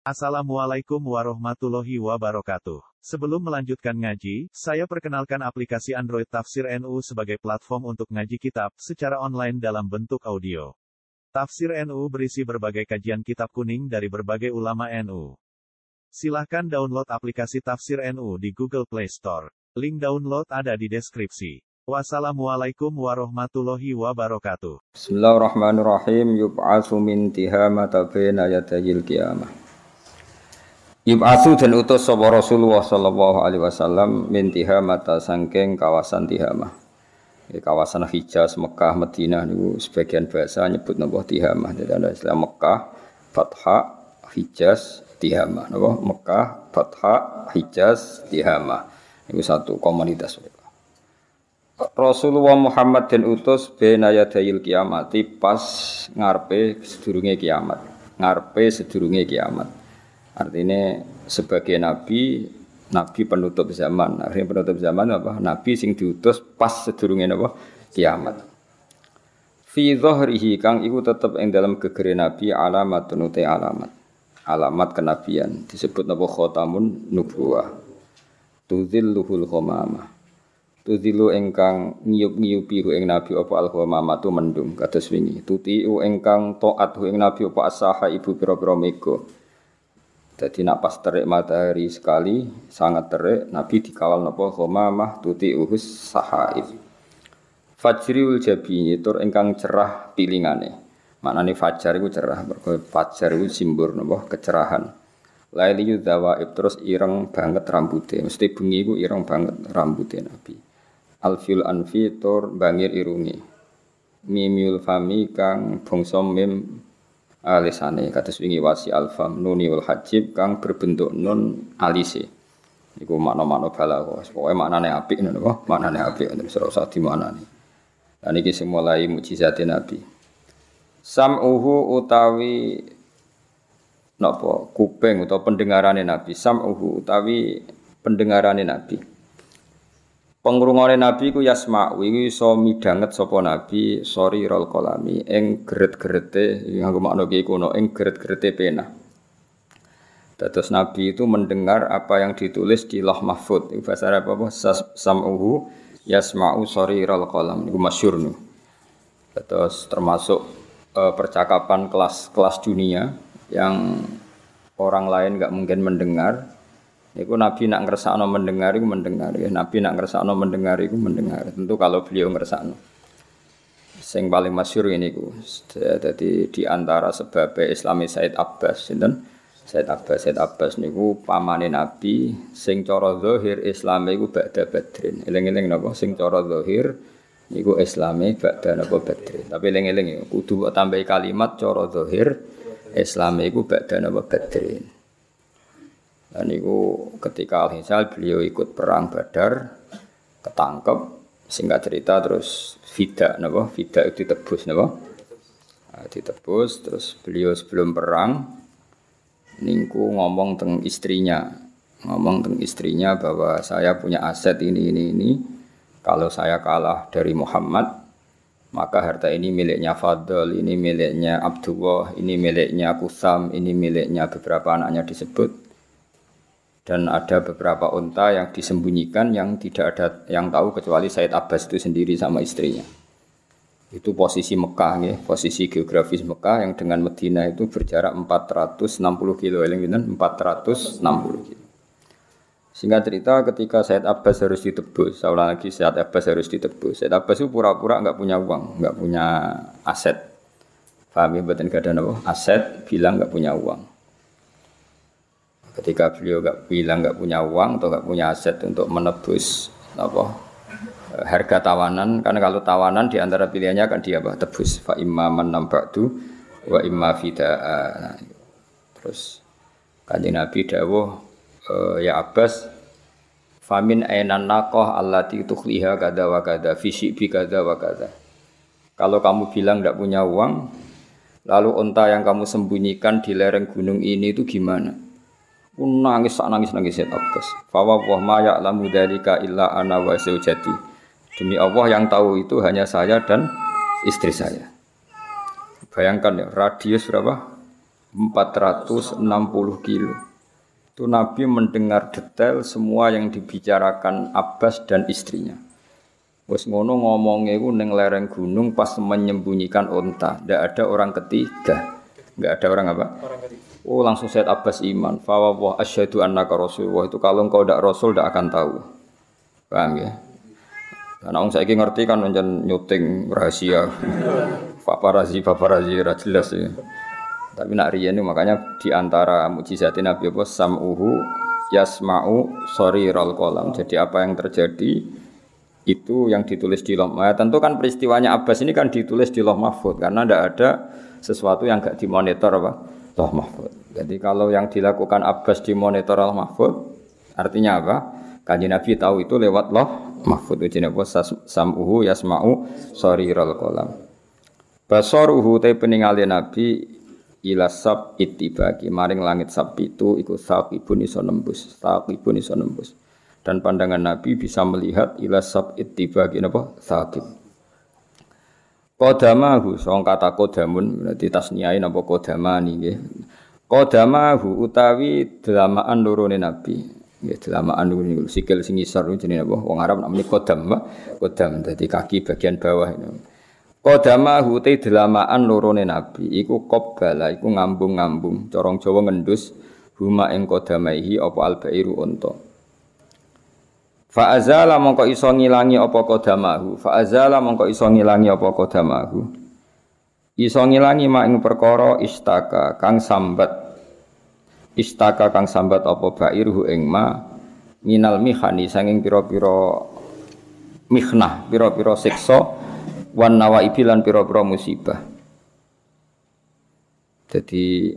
Assalamualaikum warahmatullahi wabarakatuh. Sebelum melanjutkan ngaji, saya perkenalkan aplikasi Android Tafsir NU sebagai platform untuk ngaji kitab secara online dalam bentuk audio. Tafsir NU berisi berbagai kajian kitab kuning dari berbagai ulama NU. Silahkan download aplikasi Tafsir NU di Google Play Store. Link download ada di deskripsi. Wassalamualaikum warahmatullahi wabarakatuh. Bismillahirrahmanirrahim. Yub'atsu min tihamata baina yadayil qiyamah. Yub'atsu dan utus sapa Rasulullah sallallahu alaihi wasallam min tihamata sangking kawasan Tihamah. Di kawasan Hijaz, Mekah, Madinah niku sebagian bahasa nyebut napa Tihamah. Jadi ada istilah Mekah, Fatha, Hijaz, Tihamah. Napa? Mekah, Fatha, Hijaz, Tihamah. Itu satu komunitas. Rasulullah Muhammad dan utus bena yadayil kiamati pas ngarpe sedurunge kiamat. Ngarpe sedurunge kiamat. Artinya sebagai nabi, nabi penutup zaman. Akhirnya penutup zaman apa? Nabi sing diutus pas sedurunge apa? Kiamat. Fi dhahrihi kang iku tetep ing dalam gegere nabi alamat utai alamat. Alamat kenabian disebut napa khotamun nubuwah. Tudzilluhul khamamah. Tudzilu engkang ngiyup-ngiyupi ing nabi apa al khamamah tu mendung kados wingi. Tutiu engkang taat ing nabi apa asaha ibu pira-pira mega. Jadi nak pas terik matahari sekali, sangat terik, Nabi dikawal napa khamamah tuti uhus sahaib. Fajriul jabi tur engkang cerah pilingane. Maknane fajar iku cerah, mergo fajar iku simbol napa kecerahan. Laili yudzawaib terus ireng banget rambutnya. Mesti bengi iku ireng banget rambutnya Nabi. Alfil anfi tur bangir irungi. Mimiul fami kang bangsa mim alisane kados wingi wasi alfam nuni wal hajib kang berbentuk nun alise. Iku makna-makna balaghah pokoke maknane apik ngono kok. Maknane apik terus ora usah dimaknani. Lan iki sing mulai mukjizat nabi. Sam'uhu utawi napa kuping utawa pendengarane nabi. Sam'uhu utawi pendengarane nabi Pengrungone Nabi ku yasma wingi iso midanget sapa Nabi sori rol kolami ing geret-gerete nganggo makna ki kuno ing geret-gerete pena. Dados Nabi itu mendengar apa yang ditulis di Loh Mahfud. Itu bahasa Arab apa? Sam'uhu yasma'u sori rol kolam. Itu masyur nih. Terus termasuk uh, percakapan kelas-kelas dunia yang orang lain nggak mungkin mendengar Iku Nabi nak ngersakno mendengar iku mendengar ya. Nabi nak ngersakno mendengar iku mendengar. Tentu kalau beliau ngersakno. Sing paling masyhur ini ku. Jadi di antara sebab Islami Said Abbas sinten? Said Abbas Said Abbas niku pamane Nabi sing cara zahir Islame iku ba'da Badrin. Eling-eling napa sing cara zahir niku Islame ba'da napa Badrin. Tapi eling-eling kudu tambahi kalimat cara zahir Islame iku ba'da napa Badrin. Dan itu ketika Al-Hisal beliau ikut perang Badar, ketangkep, singkat cerita terus Fida, napa? Fida itu ditebus, napa? Nah, ditebus, terus beliau sebelum perang, ningku ngomong tentang istrinya, ngomong tentang istrinya bahwa saya punya aset ini, ini, ini, kalau saya kalah dari Muhammad, maka harta ini miliknya Fadl, ini miliknya Abdullah, ini miliknya Kusam, ini miliknya beberapa anaknya disebut dan ada beberapa unta yang disembunyikan yang tidak ada yang tahu kecuali Said Abbas itu sendiri sama istrinya. Itu posisi Mekah ya, posisi geografis Mekah yang dengan Medina itu berjarak 460 kilo, yang 460 kilo. Sehingga cerita ketika Said Abbas harus ditebus, ulang lagi Said Abbas harus ditebus. Said Abbas itu pura-pura nggak punya uang, nggak punya aset. Paham ya, buatan gak Aset, bilang nggak punya uang. Ketika beliau nggak bilang nggak punya uang atau nggak punya aset untuk menebus apa eh, harga tawanan karena kalau tawanan di antara pilihannya akan dia apa? Tebus. Fa imma tu wa imma fida nah, terus kanjeng Nabi dawuh e, ya Abbas famin ainan nakoh allati tukhliha kada wa kada fisik bi kada wa kada. Kalau kamu bilang tidak punya uang lalu unta yang kamu sembunyikan di lereng gunung ini itu gimana nangis sak nangis nangis ya Abbas. Fawa wah ma ya'lamu dzalika illa ana wa. Demi Allah yang tahu itu hanya saya dan istri saya. Bayangkan ya, radius berapa? 460 kilo. Itu Nabi mendengar detail semua yang dibicarakan Abbas dan istrinya. Wes ngono ngomongnya itu neng lereng gunung pas menyembunyikan onta. Tidak ada orang ketiga. Enggak ada orang apa? Orang ketiga. Oh langsung Said Abbas iman. Fawwah asyhadu annaka rasulullah. Itu kalau engkau tidak rasul tidak akan tahu. Paham ya? Karena orang saya ngerti kan menjen nyuting rahasia. paparazi paparazi jelas ya. Tapi nak riyen makanya di antara mujizat Nabi apa sam'uhu yasma'u rol kolam. Jadi apa yang terjadi itu yang ditulis di ya, tentu kan peristiwanya Abbas ini kan ditulis di loh mahfud karena tidak ada sesuatu yang gak dimonitor apa loh mahfud. Jadi kalau yang dilakukan Abbas dimonitor loh mahfud artinya apa? Kanji Nabi tahu itu lewat loh mahfud. Jadi apa? Sam'uhu yasma'u rol kolam. Basoruhu te peningali Nabi ila sab itibaki maring langit sab itu iku saqibun iso nembus saqibun iso nembus dan pandangan Nabi bisa melihat ila sab itibaki napa saqib Kodamahu song kata kodamun berarti tasniai napa kodamani nggih Kodamahu utawi delamaan lorone Nabi. Nggih delamaan niku sikil sing ngisor jenenge napa wong Arab namanya kodam kodam dadi kaki bagian bawah ini Kodama hute delamaan lorone nabi. Iku qobbala iku ngambung-ngambung. Corong Jawa ngendus huma ing kodamaihi apa albairu unta. Fa azala mongko iso ngilangi apa kodamahu fa azala mongko iso ngilangi apa kodamahu iso ngilangi mak perkara istaka kang sambat istaka kang sambat apa bairuhu ing ma minal mihani sanging pira-pira mihnah pira-pira siksa wan nawaibi lan pira-pira musibah. Jadi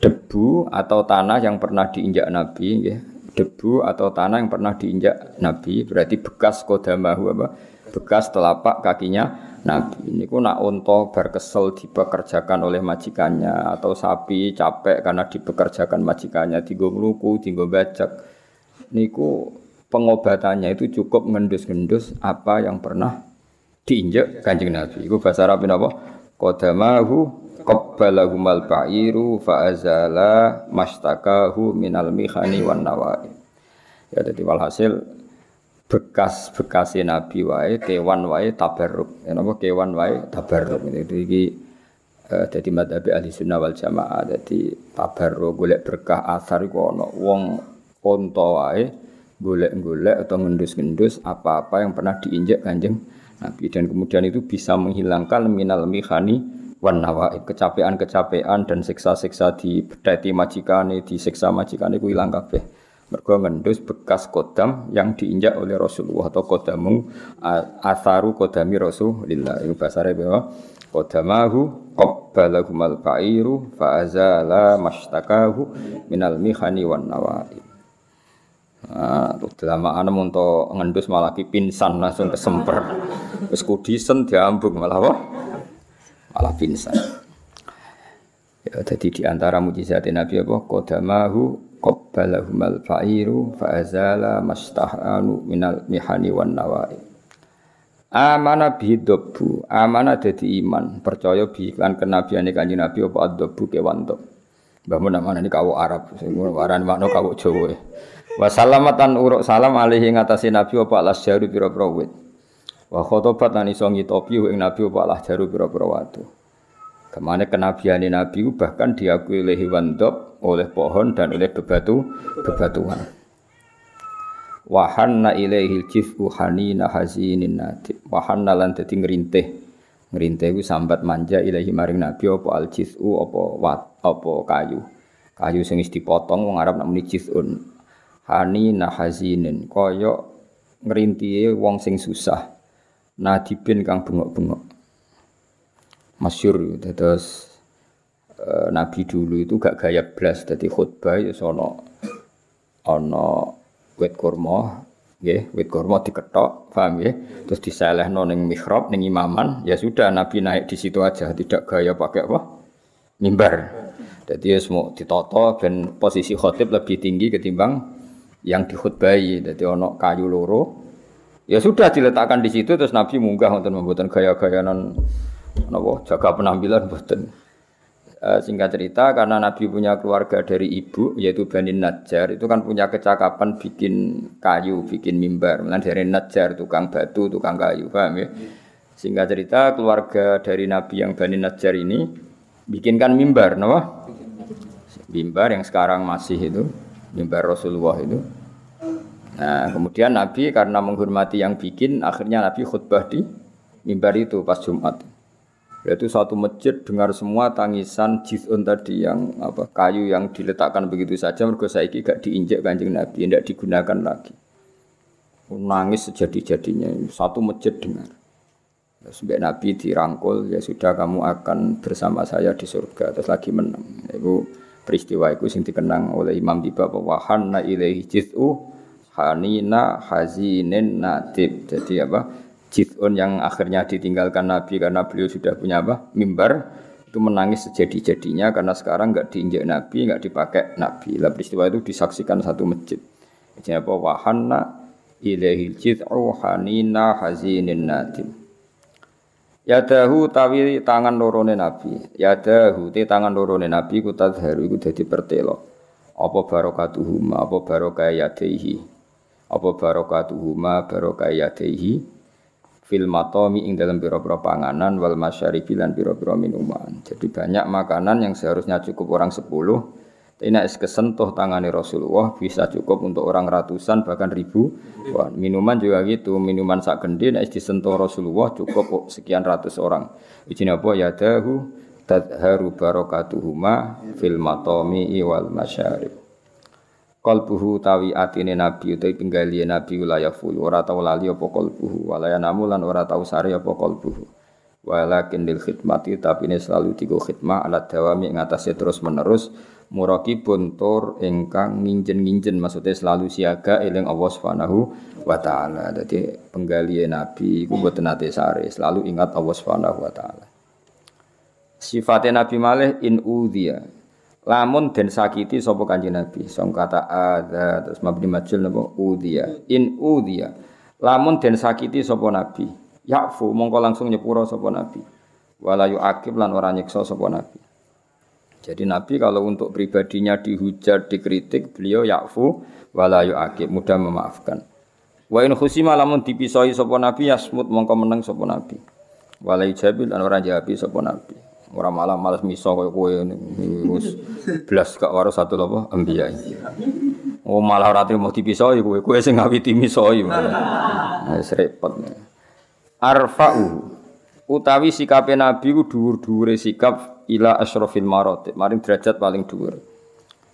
debu atau tanah yang pernah diinjak Nabi, ya. debu atau tanah yang pernah diinjak Nabi berarti bekas kodamahu apa? Bekas telapak kakinya Nabi. Ini ku nak unta berkesel dipekerjakan oleh majikannya atau sapi capek karena dipekerjakan majikannya, tinggo ngluku, tinggo bajak. Niku pengobatannya itu cukup ngendus-ngendus apa yang pernah diinjak Kanjeng Nabi. Iku bahasa Arab napa? Qadamahu qabbalahu mal ba'iru fa azala mastakahu minal mihani wan nawai. Ya jadi walhasil bekas-bekas Nabi wae kewan wae tabarruk. Ya napa? Kewan wae tabarruk. Itu iki uh, dadi madhab ahli sunnah wal jamaah. Dadi tabarruk golek berkah asar iku ana wong unta wae golek-golek atau ngendus-ngendus apa-apa yang pernah diinjak Kanjeng Nabi. Dan kemudian itu bisa menghilangkan minal mihani wan nawaib. Kecapean-kecapean dan siksa-siksa di bedati majikane di siksa majikane ku hilang kabeh mergo ngendus bekas kodam yang diinjak oleh Rasulullah atau kodamu atharu kodami Rasulullah itu bahasa Arab bahwa kodamahu qabbalahumal ba'iru fa'azala mashtakahu minal mihani wan nawaib Nah, delamaan untuk ngendus malah ki langsung kesemper. Wis kudisen diambung malah apa? Malah pingsan. Ya jadi di antara mujizat Nabi apa? Qadamahu qabbalahumal fa'iru fa'azala mastahanu minal mihani wan nawai. Amana bidobbu, amana dadi iman, percaya bi iklan kenabiane Kanjeng Nabi apa adobbu kewan tok. Mbah mun namane ini kawu Arab, sing warani makna kawu Jawa. Wa salamatan uruk salam alihi ngatasi Nabi apa alas jaru pira-pira wit. Wa khotobat lan iso ngitopi ing Nabi apa alas jaru pira-pira watu. Ke mana kenabian Nabi bahkan diakui oleh hewan dop, oleh pohon dan oleh bebatu bebatuan. Wahanna ilaihi jifu hanina hazinin natib. Wahanna lan dadi ngrintih. Ngrintih ku sambat manja ilahi maring Nabi apa al jifu apa wat apa kayu. Kayu sing dipotong wong Arab namuni jizun hani nahazinin kaya ngrintihe wong sing susah nadibin kang bengok-bengok masyur. Terus e, nabi dulu itu gak gaya blas dadi khutbah ya sono ana wit kurma nggih wit kurma diketok paham nggih? Terus diselehno ning mihrab ning imaman ya sudah nabi naik di situ aja tidak gaya pakai apa? Mimbar. Jadi ya semua ditoto dan posisi khotib lebih tinggi ketimbang yang dikhutbahi jadi ono kayu loro. Ya sudah diletakkan di situ terus Nabi munggah untuk membuatkan gaya-gaya non nopo jaga penampilan buatan Eh, singkat cerita karena Nabi punya keluarga dari ibu yaitu Bani Najjar itu kan punya kecakapan bikin kayu, bikin mimbar. Mulai dari Najjar tukang batu, tukang kayu, paham ya? Singkat cerita keluarga dari Nabi yang Bani Najjar ini bikinkan mimbar, no? Mimbar yang sekarang masih itu, mimbar Rasulullah itu. Nah, kemudian Nabi karena menghormati yang bikin, akhirnya Nabi khutbah di mimbar itu pas Jumat. Yaitu satu masjid dengar semua tangisan jizun tadi yang apa kayu yang diletakkan begitu saja mergo saiki gak diinjek Kanjeng Nabi, tidak digunakan lagi. Nangis sejadi-jadinya satu masjid dengar. Sampai Nabi dirangkul ya sudah kamu akan bersama saya di surga terus lagi menang. Itu peristiwa itu sing dikenang oleh Imam Tiba bahwa hanna ilaihi jiz'u hanina hazinin natib. Jadi apa? Jid'un yang akhirnya ditinggalkan Nabi karena beliau sudah punya apa? Mimbar itu menangis sejadi-jadinya karena sekarang nggak diinjak Nabi, nggak dipakai Nabi. Lah peristiwa itu disaksikan satu masjid. Jadi apa? Wahanna ilahi jid'u hanina hazinin nadim. Yadahu tawi tangan lorone Nabi. Yadahu te tangan lorone Nabi ku tadharu iku dadi pertelo. Apa barokatuhuma, apa barokah yadaihi. Apa barokatuhuma, barokah yadaihi fil matomi ing dalam biro-biro panganan wal masyaribi lan biro-biro minuman. Jadi banyak makanan yang seharusnya cukup orang sepuluh, ini es kesentuh tangani Rasulullah bisa cukup untuk orang ratusan bahkan ribu. Minuman juga gitu, minuman sak gede nek disentuh Rasulullah cukup sekian ratus orang. Ijine apa ya dahu tadharu barakatuhuma fil matomi wal masyarib qalbuhu tawi atine nabi utawi pinggalihe nabi wilayah ful ora tau lali apa qalbuhu walaya namulan ora tau sare apa qalbuhu walakin lil khidmati tapi ini selalu tigo khidmah alat dawami ngatasi terus menerus muraki buntur ingkang nginjen-nginjen maksudnya selalu siaga eling Allah Subhanahu wa taala. Dadi penggalihe nabi iku mboten nate sare, selalu ingat Allah Subhanahu wa taala. Sifatnya Nabi Malih in udhiya lamun den sakiti sapa kanjeng Nabi? Song kata ada terus mabni majul napa? Udhiya in udhiya lamun den sakiti sapa Nabi? Yafu mongko langsung nyepuro sapa Nabi. Wala yuakib lan ora nyiksa sapa Nabi. Jadi Nabi kalau untuk pribadinya dihujat, dikritik, beliau yakfu wala yuakib, mudah memaafkan. Wa in khusima lamun dipisoi sapa Nabi yasmut mongko meneng sapa Nabi. Wala yujabil lan ora jawabi sapa Nabi. Orang malah malas miso koyo kowe wis blas gak waro satu lho ambiya. Oh malah ora trimo dipisoi kowe, kowe sing ngawiti misoi. Wis repot. Arfa'u utawi sikape nabi ku dhuwur-dhuwure sikap ila asyrafil maratib, maring derajat paling dhuwur.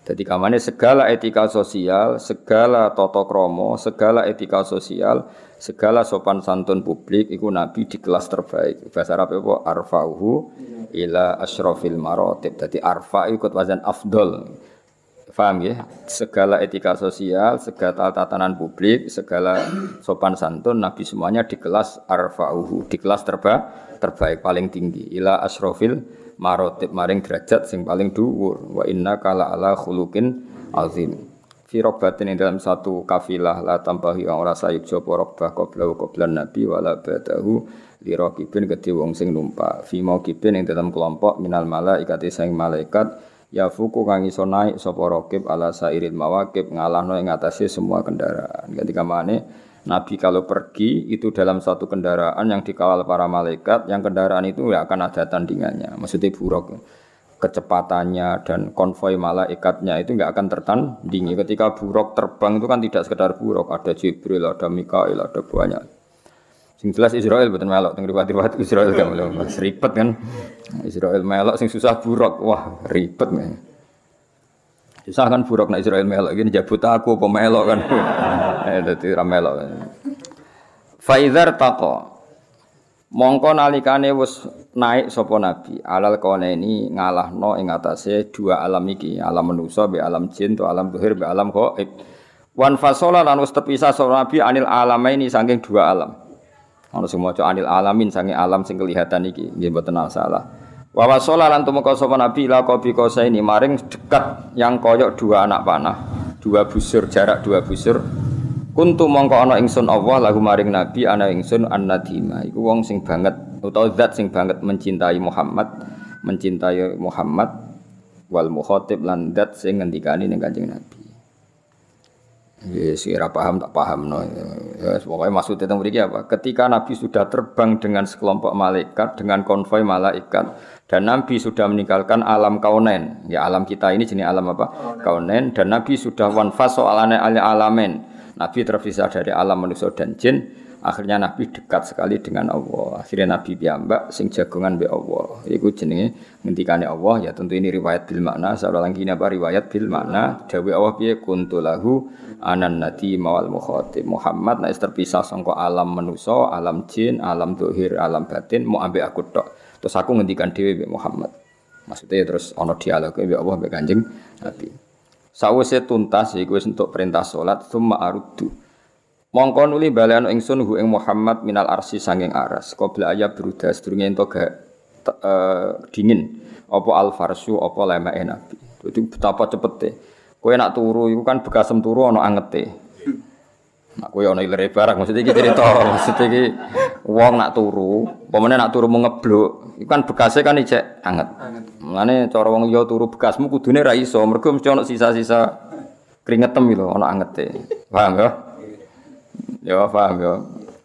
Jadi kamane segala etika sosial, segala toto kromo, segala etika sosial, segala sopan santun publik, itu Nabi di kelas terbaik. Bahasa Arab apa? Arfa'uhu ila asyrafil marotib. Jadi arfa ikut wazan afdol. Faham ya? Segala etika sosial, segala tatanan publik, segala sopan santun, Nabi semuanya di kelas arfa'uhu, di kelas terba, terbaik, paling tinggi. Ila asrofil marotib, maring derajat sing paling dhuwur. Wa inna kala ala khulukin azim. Fi robatin dalam satu kafilah la tambahi orang rasa yuk jopo robah qoblahu qoblan nabi wala badahu lirokibin gede wong sing numpak fi kibin ing dalam kelompok minal malaikat sing malaikat ya fuku kang iso naik sapa rokib ala sairil mawakib ngalahno ing atase semua kendaraan ketika mana Nabi kalau pergi itu dalam satu kendaraan yang dikawal para malaikat, yang kendaraan itu ya akan ada tandingannya. Maksudnya buruk kecepatannya dan konvoi malaikatnya itu nggak akan tertandingi. Ketika buruk terbang itu kan tidak sekedar buruk, ada Jibril, ada Mikail, ada banyak. Sing jelas Israel betul melok teng riwayat-riwayat Israel kan melok. Ribet kan. Israel melok sing susah buruk. Wah, ribet nih. Susah kan buruk nek Israel melok gini jabut aku apa melok kan. Eh dadi ra melok. Faizar taqa. Mongko nalikane wis naik sapa nabi alal ini ngalahno ing atase dua alam iki, alam manusa be alam jin to alam zuhir be alam gaib. Wan fasola lan wis terpisah sapa nabi anil alamaini saking dua alam. Ono sing maca anil alamin sange alam sing kelihatan iki nggih mboten salah. Wa wasala lan tumeka sapa nabi la qabi ini maring dekat yang koyok dua anak panah, dua busur jarak dua busur. Kuntu mongko ana ingsun Allah lagu maring nabi ana ingsun annadima iku wong sing banget utawa zat sing banget mencintai Muhammad mencintai Muhammad wal mukhatib lan dat sing ngendikani ning Kanjeng Nabi. Yes, ora paham tak paham no. Ya, pokoknya maksudnya tentang mriki apa? Ketika Nabi sudah terbang dengan sekelompok malaikat, dengan konvoi malaikat, dan Nabi sudah meninggalkan alam kaunen, ya alam kita ini jenis alam apa? Kaunen, dan Nabi sudah wanfas soalane alamen. Nabi terpisah dari alam manusia dan jin, Akhirnya Nabi dekat sekali dengan Allah. Akhirnya Nabi piyambak sing jagongan be Allah. Iku jenenge ngendikane Allah ya tentu ini riwayat bil makna. Seorang lagi apa riwayat bil makna. Dawe Allah piye kuntu lahu anan nati mawal mukhatib. Muhammad nek terpisah sangka alam manusa, alam jin, alam dohir, alam batin mau ambek aku tok. Terus aku ngendikan dhewe Muhammad. Maksudnya terus ono dialog be Allah be Kanjeng Nabi. Sawise tuntas iku wis entuk perintah salat summa aruddu. Mongko nuli balen ingsun hu ing Muhammad minal arsi sanging aras. Qabla ayat berudah sedurunge ento gak uh, dingin apa al farsu apa lemake Nabi. Jadi betapa cepete. Kowe nak turu iku kan bekasem turu ana angete. Nak kowe ana ilere barang maksudnya iki cerita, maksudnya iki wong nak turu, pemene nak turu ngeblok, iku kan bekase kan ijek anget. Mulane cara wong liya turu bekasmu kudune ra iso, mergo mesti ana sisa-sisa keringetem lho ana angete. Paham ya? Ya paham ya.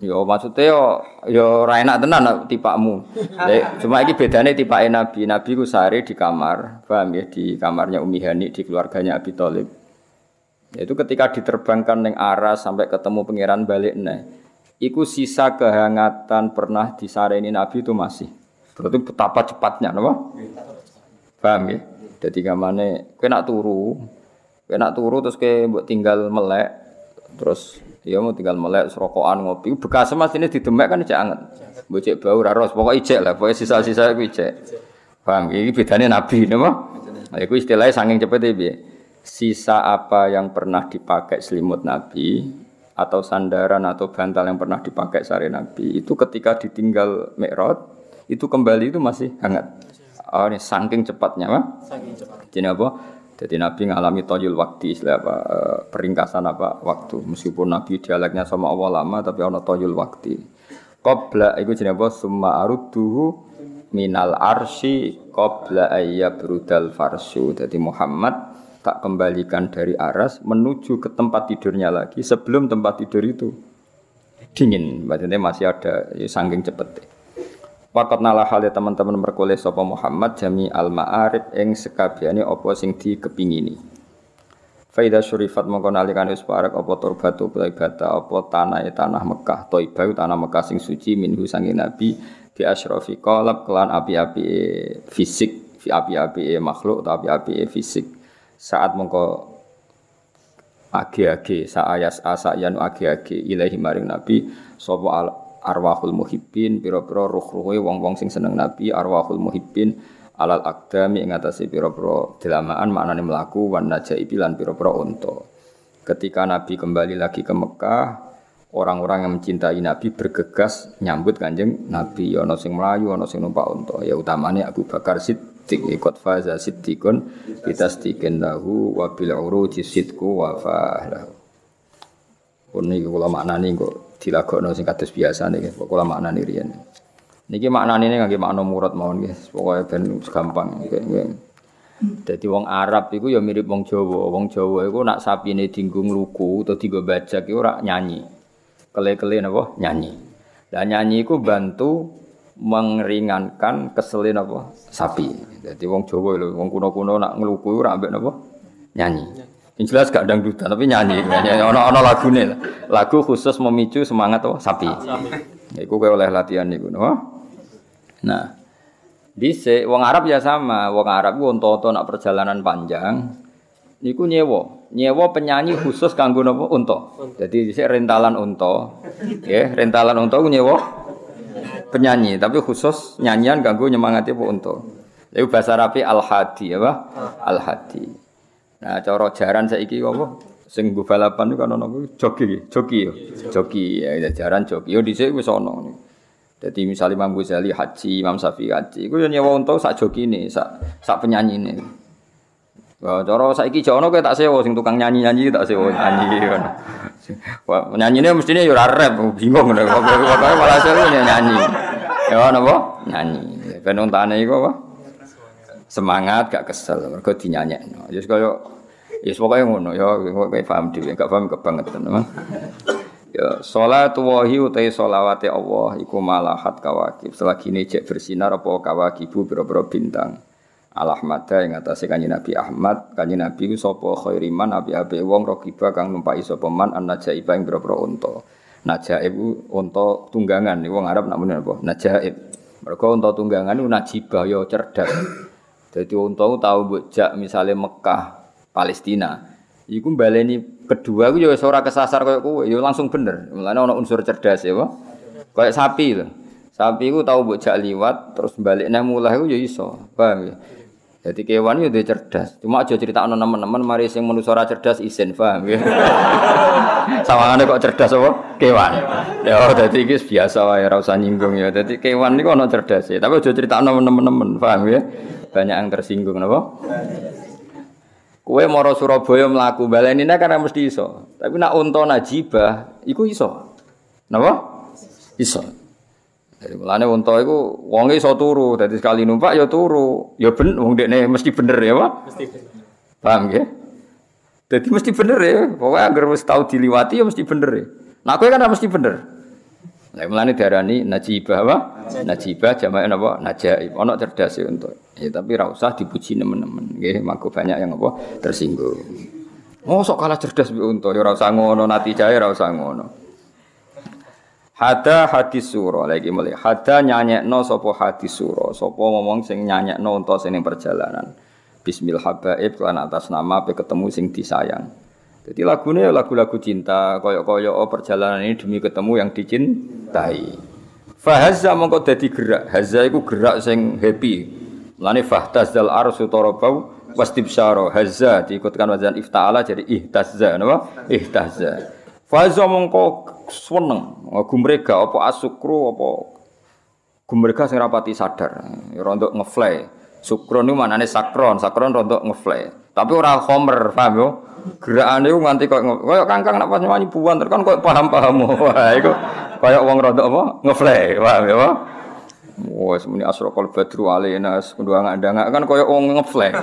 Ya maksudnya yo yo ora enak tenan tipakmu. cuma iki bedane tipake Nabi. Nabi ku sehari di kamar, paham ya di kamarnya Umi Hani di keluarganya Abi Thalib. Itu ketika diterbangkan neng aras sampai ketemu pangeran balik nih. Iku sisa kehangatan pernah disareni Nabi itu masih. Berarti betapa cepatnya, napa? Paham ya? Jadi kamane kowe nak turu, kowe nak turu terus mbok tinggal melek, terus Ya mau tinggal melek serokokan ngopi. Bekas mas ini didemek kan ijek anget. Bocek bau raros. Pokok ijek lah. Pokoknya sisa-sisa ijek. Paham? Ini bedanya nabi, nama? Nah, itu istilahnya saking cepet ya. Sisa apa yang pernah dipakai selimut nabi atau sandaran atau bantal yang pernah dipakai sari nabi itu ketika ditinggal mikrot itu kembali itu masih hangat. Oh ini saking cepatnya, apa? Saking cepat. Jadi apa? Jadi Nabi ngalami toyul waktu istilah apa eh, peringkasan apa waktu meskipun Nabi dialeknya sama Allah lama tapi ono toyul waktu. Qabla iku jenenge apa summa arudduhu minal arsi qabla ayya brudal farsu. Jadi Muhammad tak kembalikan dari aras menuju ke tempat tidurnya lagi sebelum tempat tidur itu dingin. Maksudnya masih ada ya, sangking cepet. Wakat nalah hal teman-teman merkoleh sapa Muhammad jami al ma'arif ing sekabiane apa sing dikepingini. Faida syurifat mongko nalikan wis parek apa turbatu bata apa tanah tanah Mekah Thaibah tanah Mekah sing suci minhu sange Nabi bi asyrafi qalab kelan api-api fisik fi api-api makhluk atau api-api fisik saat mongko age-age sa ayas asa yanu age-age ilahi maring Nabi sapa arwahul muhibbin pira-pira ruh-ruhe wong-wong sing seneng Nabi arwahul muhibbin alal akdami ing atase pira-pira delamaan maknane mlaku wan najaibi lan pira-pira unta. Ketika Nabi kembali lagi ke Mekah, orang-orang yang mencintai Nabi bergegas nyambut kanjeng Nabi. Ono sing melayu, ono sing numpak unta. Ya utamanya Abu Bakar Siddiq ikut faza kita stikin lahu wa bil uruji sidku wa. Ini kula maknani kok dilagokno sing kados biasa niki kula maknani riyen. Niki maknane ngangge makna murad mawon nggih, pokoke ben gampang. Dadi wong Arab iku ya mirip wong Jawa. Wong Jawa iku nak sapine dienggo luku utawa dienggo bajak iku ora nyanyi. Kele-kele napa? Nyanyi. Lah nyanyi iku bantu mengeringankan keselin apa? Sapi. Jadi wong Jawa lho, wong kuno-kuno nak ngeluku ora ambek napa? Nyanyi. Yang jelas gak dangdutan tapi nyanyi. nyanyi. Ono ono lagune. Lagu khusus memicu semangat oh, sapi. Iku kowe oleh latihan niku, no? Nah. Dise wong Arab ya sama, wong Arab ku unta-unta nak perjalanan panjang niku nyewa, nyewa penyanyi khusus kanggo napa unta. Jadi dhisik rentalan unta, ya, rentalan unta ku nyewa penyanyi, tapi khusus nyanyian kanggo nyemangati po unta. Itu bahasa Arabi al-hadi apa? Al-hadi. Nah, cara jaran saiki apa? Sing nggo balapan kan ono joki, joki ya. Joki ya jaran joki. Yo dhisik wis ono. Jadi misalnya Imam Ghazali haji, Imam Syafi'i haji, yo nyewa unta sak jogine, sak sak penyanyine. Wah, cara saiki jono kowe tak sewa sing tukang nyanyi-nyanyi tak sewa nyanyi. Wah, nyanyine mestine yo ora rap, bingung ngono. Pokoke malah seru nyanyi. Ya napa? Nyanyi. Ben untane iku apa? semangat gak kesel mergo dinyanyekno. Ya kaya ya pokoke ngono ya kowe paham dhewe gak paham kebangetan. Ya salatu wahi utai solawate Allah iku malahat kawakib selagi ini cek bersinar apa kawakibu biro-biro bintang al yang atas kanji Nabi Ahmad kanji Nabi ku khairiman api api wong rokiba kang numpai sopo man an najaiba yang biro-biro unta najaib unta tunggangan wong Arab nak muni apa najaib mereka unta tunggangan itu najibah yo ya cerdas jadi unta tahu bujak misalnya Mekah Palestina Iku baleni kedua juga ora kesasar kayak kowe, yo langsung bener. Mulane ana unsur cerdas ya. Kayak sapi lho. Sapi ku tahu bocah liwat terus balik nang mulai ku yo iso. Paham ya? Jadi kewan itu cerdas. Cuma aja cerita anak teman-teman, mari sing manusia cerdas isin, paham ya? Sawangane kok cerdas apa? Kewan. Ya, jadi ini biasa wae, ora usah nyinggung ya. Jadi kewan ini kok ana cerdas ya. Tapi aja cerita anak teman-teman, paham ya? Banyak yang tersinggung, napa? Kue moro Surabaya melaku baleni karena mesti iso. Tapi nak unta najibah, iku iso. Napa? Iso. Jadi mulane unta iku wonge iso turu, dadi sekali numpak ya turu. Ya ben wong dekne mesti bener ya, Pak? Mesti bener. Paham ya? Jadi mesti bener ya. Pokoknya agar wis tau diliwati ya mesti bener ya. Nah kowe kan mesti bener. Lah mulane diarani najibah apa? Najibah jamae napa? Najaib. Ana cerdas ya untuk. Ya tapi ra usah dipuji nemen-nemen. Nggih, mangko banyak yang apa? Tersinggung. Oh, sok kalah cerdas mbek unta, ya ora usah ngono, nati jae ora usah ngono. Hada hadis suro lagi mulai. Hada nyanyekno sapa hadis suro, sapa ngomong sing nyanyekno unta sing perjalanan. Bismil habaib lan atas nama pe ketemu sing disayang. Jadi lagunya lagu-lagu cinta, koyok-koyok oh, perjalanan ini demi ketemu yang dicintai. Fahazza mongko dadi gerak. Hazza iku gerak sing happy. Lani fahtazal arsu tarabau wastibsyara. Hazza diikutkan wazan ifta'ala jadi ihtazza napa? Ihtazza. Fahazza mongko seneng, gumrega apa asukru apa gumrega sing rapati sadar. Ya rontok ngefly. Sukron itu manane sakron, sakron rontok ngefly. Tapi ora khomer, paham yo? Gerakane iku nganti koyo koyo kangkang nak pas nyanyi buan kan koyo paham-paham. Wah, iku koyo wong rada apa ngefle, paham Pak? Wes muni asraqal badru alaina kedua ngandang kan koyo wong ngefle.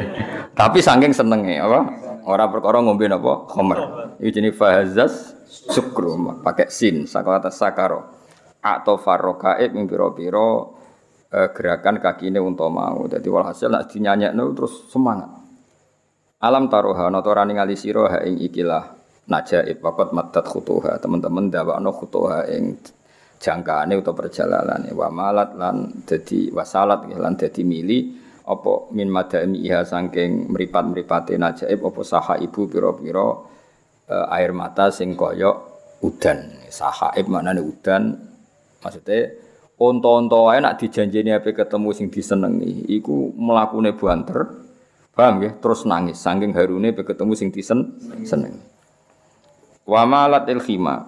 Tapi saking senenge apa? Ora perkara ngombe napa khamr. Iki jenenge fahazas sukru pakai sin sakata sakaro. Atau farrokaib ing pira-pira eh, gerakan kakine untuk mau. Jadi walhasil nak dinyanyekno terus semangat. Alam taruha ana ora ningali sira ha ing ikilah najaib waqat madat khutuha teman-teman dawakno khutuha ing jangkaane utawa perjalanan wa malat lan dadi wasalat lan dadi mili apa min madami iha saking mripat-mripate najaib apa saha ibu pira-pira uh, air mata sing kaya udan sahaib maknane udan maksudnya onto-onto wae nak dijanjeni ape ketemu sing disenengi iku mlakune banter Paham ya? Terus nangis saking harune pe ketemu sing disen seneng. Wa malat khima.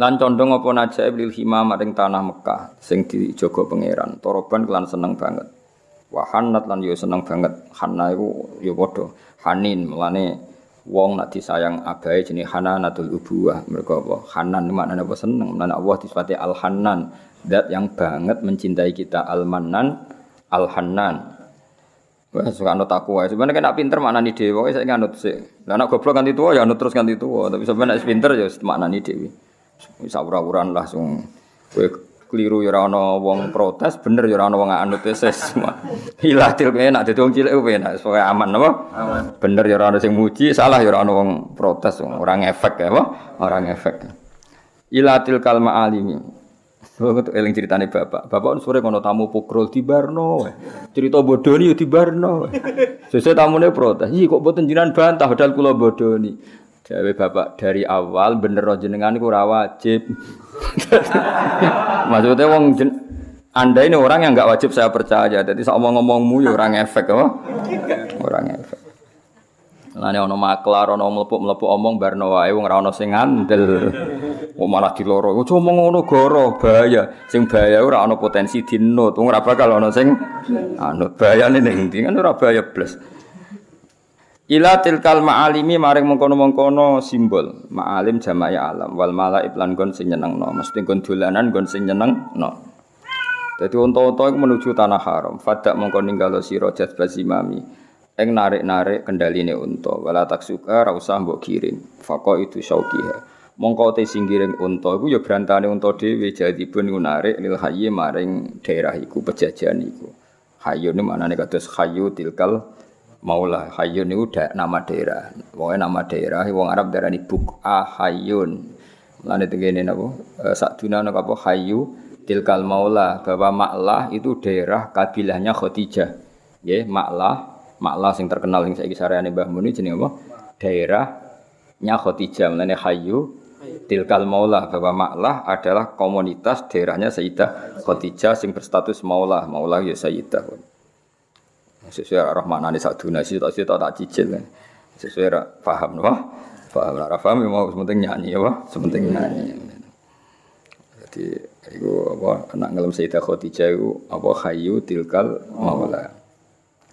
Lan condong apa najaib lil khima maring tanah Mekah sing dijogo pangeran. Toroban kelan seneng banget. Wa hanat lan yo seneng banget. Hanna iku yo padha hanin melane wong nak disayang abahe jenenge hananatul ubuwah. Mergo apa? Hanan maknane apa seneng. Mulane Allah disifati al hanan, zat yang banget mencintai kita al mannan al hanan Wah, suka anut aku wae. Sebenarnya kena pinter maknani dhewe, saya nganut sik. Lah nek goblok ganti tua ya anut terus ganti tua, tapi sebenarnya nek pinter ya maknani dhewe. Wis ora-uran lah keliru ya ana wong protes, bener ya ana wong anut wis Hilatil kowe nek dadi wong cilik enak, pokoke aman apa? Aman. Bener ya ana sing muji, salah ya ana wong protes, ora ngefek ya apa? Ora ngefek. Ilatil kalma alimi. Waktu eling ceritane bapak. Bapak sore kono tamu pukrol di Barno. Cerita bodoni yo di Barno. Sesuk tamune protes. Iki kok boten jenengan bantah padahal kula bodoni. Jawa bapak dari awal bener jenengan ora wajib. Maksudnya wong jen, anda ini orang yang nggak wajib saya percaya. Jadi saya ngomong-ngomongmu ya orang efek apa? Orang efek. Lane ana maklar ana mlebu-mlebu omong barno wae wong ora ana sing ngandel. Kok malah diloro. Ojo omong ngono goro, bahaya. Sing bahaya ora ana potensi dinut. Wong ora bakal ana sing anut. Bahayane ning ndi kan ora bahaya. Ila tilkal ma'alimi maring mengkono-mengkono simbol. Ma'alim jamaya alam wal malaib lan gon sing nyenengno. Mesti gon dolanan gon sing nyenengno. Jadi unta-unta iku menuju tanah haram. Fadak mongko ninggalo sira jazba zimami. Eng narik-narik kendaline unta. Wala taksuka ra usah mbok giring. Faqo itu syauqiha. Mongko te singgiring unta iku ya brantane unta dhewe jadibun iku narik lil hayy maring daerah iku pejajan iku. Hayyu ini maknane kados hayyu tilkal maula. Hayyu niku nama daerah. Pokoke nama daerah wong Arab darani buk'a hayyun. Mulane tengene napa? E, Sakduna napa apa hayyu tilkal maula bahwa Maklah itu daerah kabilahnya Khadijah. Ya, Maklah, Maklah sing terkenal sing saiki sareane Mbah Muni jenenge apa? Daerahnya Khadijah. Mulane Hayyu tilkal maula bahwa Maklah adalah komunitas daerahnya Sayyidah Khadijah sing berstatus maula. Maula ya Sayyidah. Sesuai arah maknane sakduna sih tak tak tak cicil. Sesuai paham napa? Paham ora paham ya mau sementing nyanyi ya, sementing nyanyi. Jadi Iku apa anak ngelem Sayyidah Khadijah iku apa khayyu tilkal maula.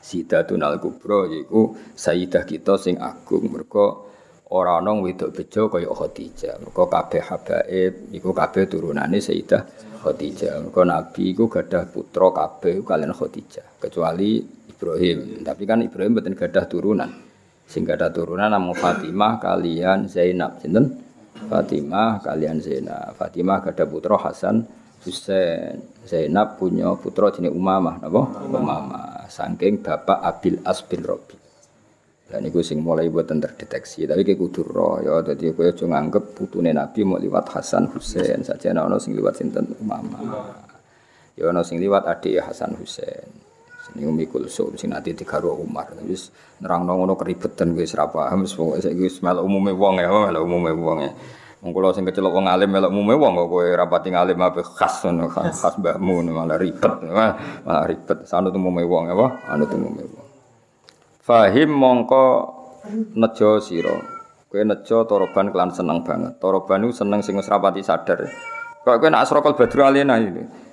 Sayyidatun al kubra iku sayyidah kita sing agung mergo ora ana wedok bejo kaya Khadijah. Mergo kabeh habaib iku kabeh turunane Sayyidah Khadijah. Mergo Nabi iku gadah putra kabeh kalian Khadijah kecuali Ibrahim. Tapi kan Ibrahim mboten gadah turunan. Sing gadah turunan namung Fatimah kalian Zainab. Sinten? Fatimah kalian Zainab. Fatimah ada putra Hasan Husain. Zainab punya putra jenis Umamah, napa? Umamah. Saking bapak Abil As bin Robi. Dan itu sing mulai buatan terdeteksi. Tapi kayak kudu roh ya. Jadi aku aja nganggep putune Nabi mau liwat Hasan Husain saja. Ono sing liwat sinten Umamah. Ya ono sing liwat adik Hasan Husain. Sini Umi Kulsum sing nanti digaru Umar. Wis nerangno ngono keribetan wis ra paham wis pokoke saiki wis melok umume wong ya, melok umume wong ya. Wong kula sing kecelok wong alim melok umume wong kok kowe rapati ngalim apa khas ngono khas, mbahmu malah ribet malah ribet sanut umume wong apa anut umume wong. Fahim mongko nejo sira. Kowe nejo toroban kelan seneng banget. Toroban itu seneng sing rapati sadar. Kok kowe nak asrokal badru alena ini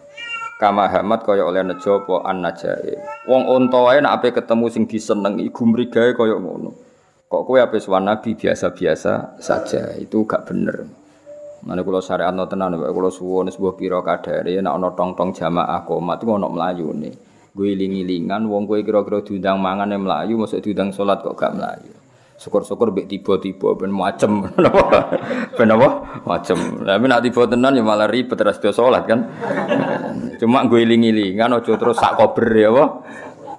kama hamat kaya oleh nejo apa an najae wong unta wae nek ape ketemu sing disenengi gumrigae kaya ngono. Kok kowe ape sowan nabi? Biasa-biasa saja. Itu gak bener. Mana kalau syariat no tenan, kalau suwon sebuah piro kadare, nak ono tong tong jamaah komat itu ono melayu nih. Gue lingi-lingan, wong gue kira-kira diundang mangan yang melayu, masuk diundang sholat kok gak melayu. Syukur-syukur mbek tiba-tiba ben macem. ben apa? Macem. Tapi nak tiba tenan ya malah ribet terus dia salat kan. Cuma gue iling-ilingan aja terus sak kober ya apa?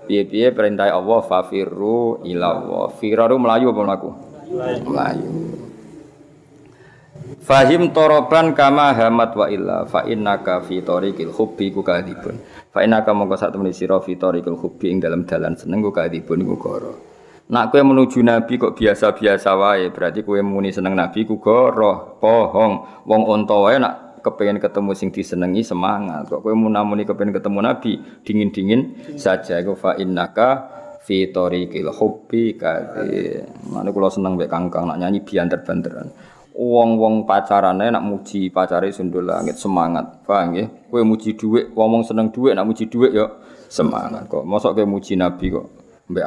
Piye-piye perintah Allah fafiru ila Allah. Firaru melayu apa melaku? Melayu. Fahim toroban kama hamat wa illa fa innaka fi tariqil hubbi ku kadibun. Fa innaka mongko sak temene sira fi tariqil hubbi ing dalam dalan seneng ku kadibun iku karo. Nak kue menuju Nabi kok biasa-biasa wae, berarti kue muni seneng Nabi ku goroh, pohong, wong onto wae nak kepengen ketemu sing disenengi semangat. Kok kue munamuni kepengen ketemu Nabi dingin-dingin saja. Iku fa innaka fi tariqil hubbi kadi. Mana kula seneng mbek Kangkang nak nyanyi bianter-banteran. Wong-wong pacarane nak muji pacare sundul langit semangat. Paham nggih? Kowe muji dhuwit, wong seneng dhuwit nak muji dhuwit yo semangat kok. Mosok kowe muji Nabi kok mbek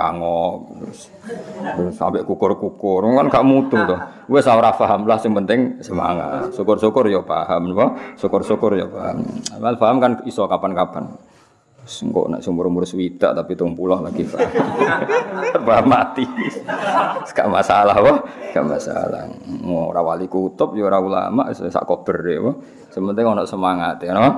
terus sampai kukur-kukur. Kan gak mutu tuh wes ora paham lah yang penting semangat. Syukur-syukur ya paham apa? Syukur-syukur ya paham. Mal paham kan iso kapan-kapan. Engkau nak umur umur swidak tapi tung pulau lagi paham mati? Gak masalah wah gak masalah. Mau rawali kutub ya ora ulama sak kober ya sementing ono semangat ya no?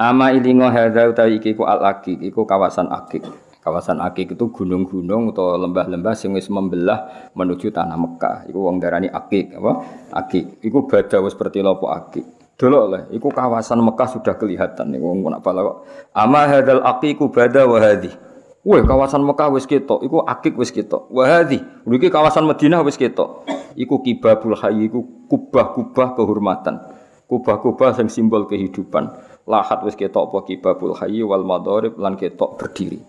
Ama ilingo hadza utawi iki ku al akik iku kawasan akik. Kawasan akik itu gunung-gunung atau lembah-lembah sing wis membelah menuju tanah Mekah. Iku wong darani akik apa? Akik. Iku bada wis seperti lopo akik. Delok lah, iku kawasan Mekah sudah kelihatan nih wong nak pala. Ama hadzal aqiqu bada wa hadhi. Wah, kawasan Mekah wis ketok, iku akik wis ketok. Wa hadhi, kawasan Madinah wis ketok. Iku kibabul hayy, iku kubah-kubah kehormatan. Kubah-kubah sing simbol kehidupan lahat wis ketok apa kibabul hayy wal madharib lan ketok berdiri.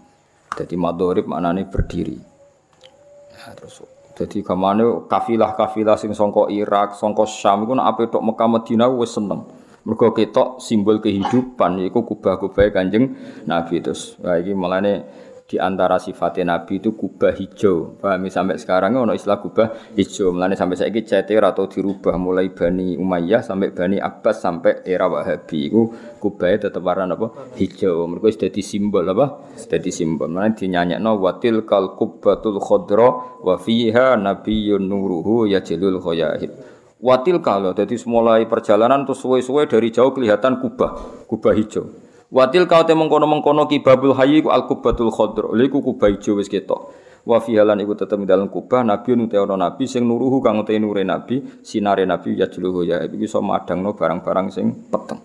Jadi madharib maknane berdiri. Nah, terus jadi kamane kafilah-kafilah sing sangka Irak, sangka Syam iku nek ape tok Mekah Madinah wis seneng. Mergo ketok simbol kehidupan yaiku kubah-kubah Kanjeng Nabi terus. Wah iki mulane di antara sifatnya Nabi itu kubah hijau. Pahami sampai sekarang ono istilah kubah hijau. Mulane sampai saya ini cetir atau dirubah mulai Bani Umayyah sampai Bani Abbas sampai era Wahabi. Itu kubahnya tetap warna apa? Hijau. Mereka sudah simbol apa? Jadi simbol. Mulane no watil kal kubbatul khodro wa fiha nabiyyun nuruhu yajlul khoyahid. Watil kalau jadi mulai perjalanan terus suwe-suwe dari jauh kelihatan kubah, kubah hijau. Watil kau te mengkono mengkono kibabul hayy ku al kubatul khodro. Lha iku kubah ijo wis ketok. Wa fi halan iku tetep dalam kubah nabi nu ono nabi sing nuruhu kang te nure nabi sinare nabi ya jluhu ya iki iso madangno barang-barang sing peteng.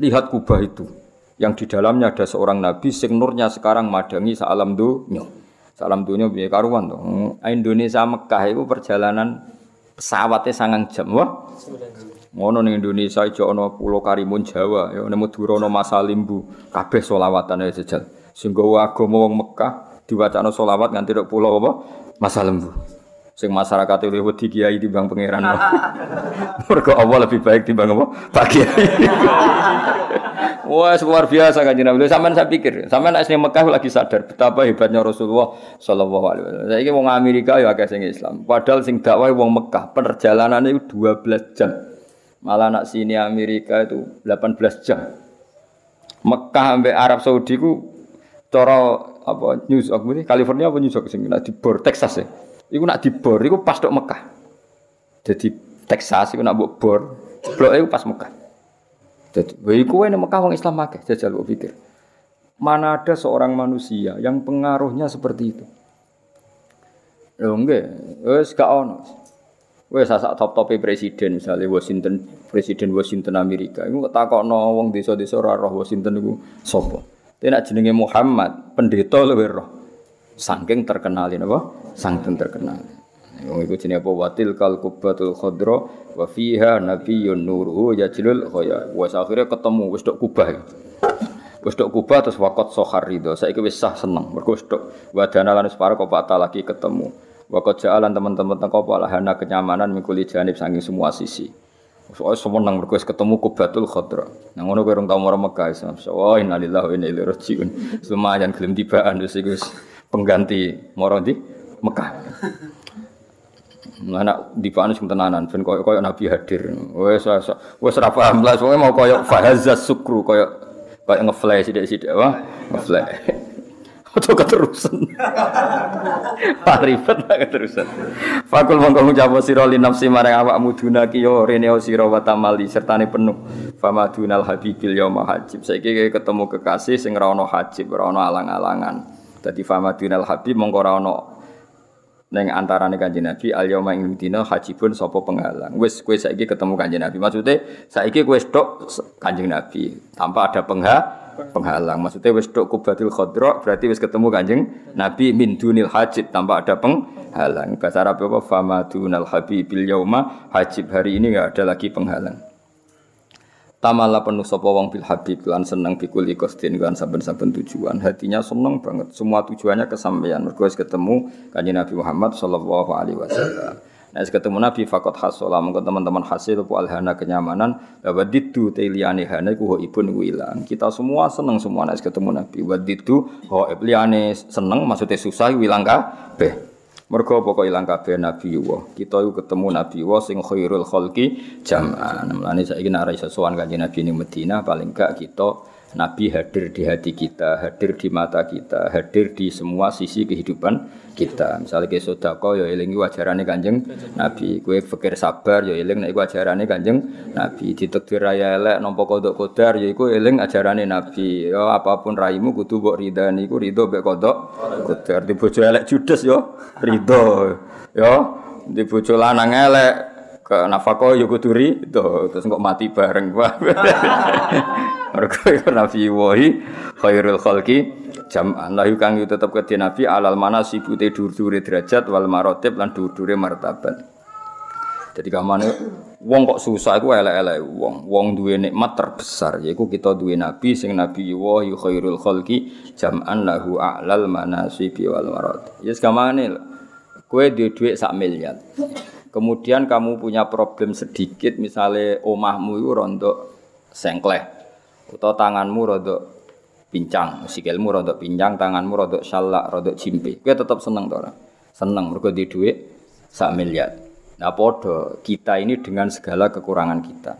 Lihat kubah itu yang di dalamnya ada seorang nabi sing nurnya sekarang madangi salam dunya. Salam dunya piye karuan to. Indonesia Mekah itu perjalanan pesawatnya sangat jam wah. Ngono ning Indonesia ijo ana Pulau Karimun Jawa, ya nemu Madura ana Masalimbu, kabeh selawatan jejal. Sing gawa agama wong Mekah diwacana selawat nganti tok pulau apa? Masalimbu. Sing masyarakat luwih wedi kiai timbang pangeran. Mergo Allah lebih baik timbang apa? Pak Kiai. Wah, luar biasa kan Nabi. Sampeyan saya pikir, sampeyan nek Mekah lagi sadar betapa hebatnya Rasulullah sallallahu alaihi wasallam. Saiki wong Amerika ya akeh sing Islam. Padahal sing dakwah wong Mekah, perjalanannya itu 12 jam. Malah nak sini Amerika itu 18 jam. Mekah sampai Arab Saudi ku cara apa New York ini California apa New York sing nak dibor Texas ya. Iku nak dibor iku pas tok Mekah. Jadi Texas iku nak mbok bor, blok iku pas Mekah. Jadi, wae kowe nek Mekah wong Islam akeh jajal kok pikir. Mana ada seorang manusia yang pengaruhnya seperti itu? Lho nggih, wis gak ono. Wes sasak top-tope presiden misalnya Washington presiden Washington Amerika iku takokno wong desa-desa ora roh Washington iku sapa. Tapi jenenge Muhammad, pendeta luwih roh. Saking terkenalin apa? Saking terkenal. Wong iku jenenge apa? Watil kal kubatul khadra wa fiha nabiyyun nuruhu yajlul khaya. Wes akhirnya ketemu wis tok kubah. Wis tok kubah terus wakot sohar ridho. Saiki wis sah seneng mergo wis tok wadana lan separo kok lagi ketemu. Wakat jalan teman-teman tengkau hana kenyamanan mikuli janib saking semua sisi. Soalnya semua nang berkuas ketemu kubatul khodra. Nang ngono kowe tau marah Mekah. Oh innalillahi wa inna ilaihi rajiun. Lumayan gelem tibaan wis iku pengganti moro di Mekah. Anak di mana sing tenanan, ben koyo koyo Nabi hadir. Wes wes ora paham lah, mau koyo fahazas sukru koyo koyo ngeflash sithik-sithik wah, ngeflash. Atau keterusan. Pak ribet lah keterusan. Fakul mongko ngucap sira li nafsi marang awakmu dunaki yo rene sira wa tamali sertane penuh. Famadunal habibil yauma hajib. Saiki ketemu kekasih sing ora ana hajib, ora ana alang-alangan. Dadi famadunal habib mongko ora ana ning antarane Kanjeng Nabi al yauma ing dina hajibun sapa penghalang. Wis kowe saiki ketemu Kanjeng Nabi. Maksude saiki kowe tok Kanjeng Nabi tanpa ada penghalang penghalang. Maksudnya wis tok kubatil khodro berarti wis ketemu Kanjeng Nabi min dunil hajib tanpa ada penghalang. Bahasa Arab apa fama dunal habibil yauma hajib hari ini enggak ada lagi penghalang. Tamala penuh sapa wong bil habib lan seneng bikul ikostin lan saben-saben tujuan. Hatinya seneng banget. Semua tujuannya kesampaian. Mergo ketemu Kanjeng Nabi Muhammad sallallahu alaihi wasallam. Nah, ketemu Nabi fakot hasolah mungkin teman-teman hasil itu alhana kenyamanan wadidu teliane hana ku ibun ku ilang. Kita semua seneng semua nek ketemu Nabi. Wadidu ho liane seneng maksudnya susah ilang kabeh. Mergo pokok ilang kabeh Nabi wa. Kita yuk ketemu Nabi wa sing khairul khalqi jam'an. Mulane saiki nek ora iso sowan kanjeng Nabi ning Madinah paling gak kita Nabi hadir di hati kita, hadir di mata kita, hadir di semua sisi kehidupan kita. Misalnya ke sodako, ya eling wajarane kanjeng Nabi. Kue fikir sabar, ya eling nek wajarane kanjeng Nabi. Ditekdir raya elek, nompo kodok kodar, ya iku eling ajarane Nabi. Ya apa pun raimu kudu mbok ridani, iku ridho mbek kodok kodar. Di bojo elek judes yo, ya, ridho. Ya, di bojo lanang elek, ke nafako yo kudu ridho, terus kok mati bareng. Mergo Nabi wahi khairul khalqi jam'an lahu kang tetep kedhe Nabi alal mana sibute dur-dure derajat wal marotib lan dur-dure martabat. Jadi kamane wong kok susah iku elek-elek wong. Wong duwe nikmat terbesar yaiku kita duwe nabi sing nabi wahi khairul khalqi jam'an lahu a'lal manasibi wal marotib. Ya yes, kamane kowe duwe dhuwit sak miliar. Kemudian kamu punya problem sedikit misalnya omahmu itu rontok sengkleh atau tanganmu rada pincang, sikilmu rodok pincang, tanganmu rodok salak, rodok cimpi. Kowe tetap seneng to ora? Seneng mergo di dhuwit sak miliar. Nah podo kita ini dengan segala kekurangan kita.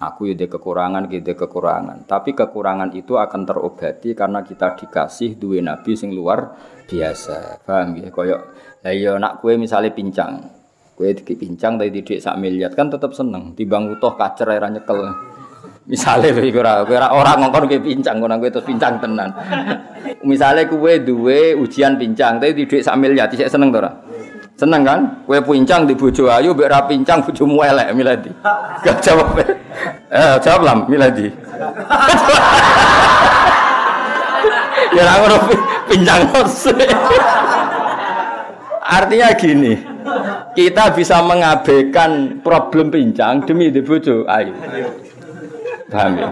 Aku ya kekurangan, kita kekurangan. Tapi kekurangan itu akan terobati karena kita dikasih duwe nabi sing luar biasa. Paham ya? Koyok, iya nak kue misalnya pincang. Kue pincang tapi didik sak miliar kan tetap seneng. Timbang utuh kacer era nyekel. Misalnya ora ora orang ngongkon kowe pincang, ngono kowe terus pincang tenan. Misalnya kowe duwe ujian pincang tapi didik sak miliar, sik seneng to ora? Seneng kan? Kue pincang di bojo ayu, mbek ra pincang bojomu elek miladi. Gak jawab. Eh, jawab lah miladi. ya ra ngono pincang Artinya gini, kita bisa mengabaikan problem pincang demi di bojo ayu. Paham ya?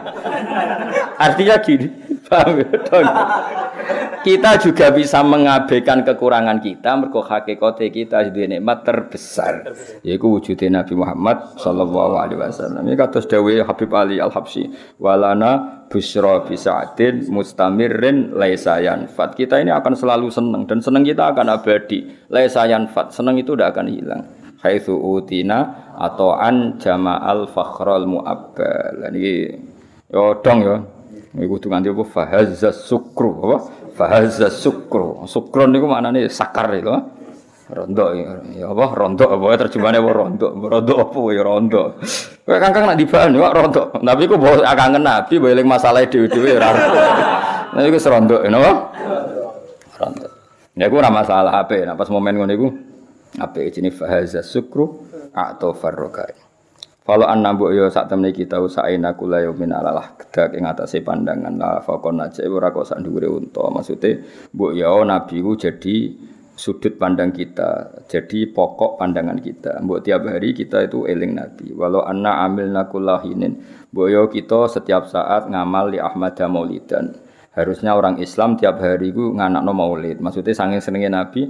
Artinya gini, paham ya? kita juga bisa mengabaikan kekurangan kita mergo hakikate kita jadi nikmat terbesar. Yaiku wujudnya Nabi Muhammad sallallahu alaihi wasallam. Ini kados dawuh Habib Ali Al Habsyi walana busra bisa'atin mustamirrin laisa yanfat kita ini akan selalu senang dan senang kita akan abadi. Laisa yanfat senang itu tidak akan hilang haitsu utina atau an jama'al fakhral mu'abbal ini yo dong yo iku kudu nganti apa fahazza sukru apa Fahazza sukro. Sukro niku maknane sakar itu. Rondo ya apa rondo apa terjemahane apa rondo. Rondo apa ya rondo. Kowe kangkang nak dibahan kok rondo. Tapi ku bawa kangen Nabi eling masalah dhewe-dhewe ora. Nah iku serondo napa? Rondo. Ya ku ora masalah ape. Nah pas momen ngono iku ape jenenge fahazza sukru atau farrokai. Kalau an mbok yo sak temne kita usaina kula yo min alalah kedak ing atase pandangan la fakon aja ora kok sak dhuwure unta. Maksude mbok yo nabi ku jadi sudut pandang kita, jadi pokok pandangan kita. Mbok tiap hari kita itu eling nabi. Walau anna amilna kullahinin. Mbok yo kita setiap saat ngamal di Ahmad Maulidan. Harusnya orang Islam tiap hari ku nganakno maulid. Maksudnya sanging senenge nabi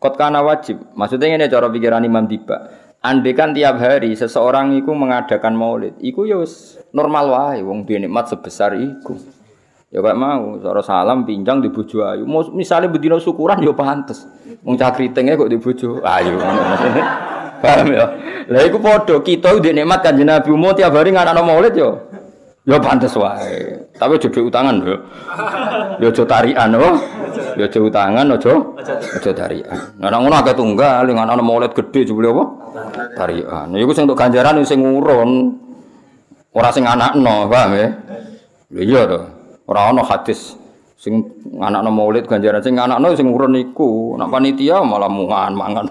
kot kana wajib. Maksudnya ini cara pikiran Imam Tiba. Andai kan tiap hari seseorang itu mengadakan maulid, itu ya normal wae wong duwe nikmat sebesar itu. Ya gak mau, cara salam pinjang di bojo ayu. Misalnya bedino syukuran ya pantes. Wong cah kok di bojo ayu. Paham ya? Lah iku padha kita duwe nikmat Kanjeng Nabi umum tiap hari nganakno maulid ya. Ya pantes wae. Tapi aja utangan lho. Ya aja tarikan oh. Ya aja utangan aja aja tarikan. Nah ngono akeh tunggal ngono maulid gede jebule apa? Tarikan. Iku sing untuk ganjaran sing ngurun. Ora sing anakno, paham ya? Lha iya to. Ora ana hadis sing anakno maulid ganjaran sing anakno sing ngurun iku. Nek panitia malah mungan mangan.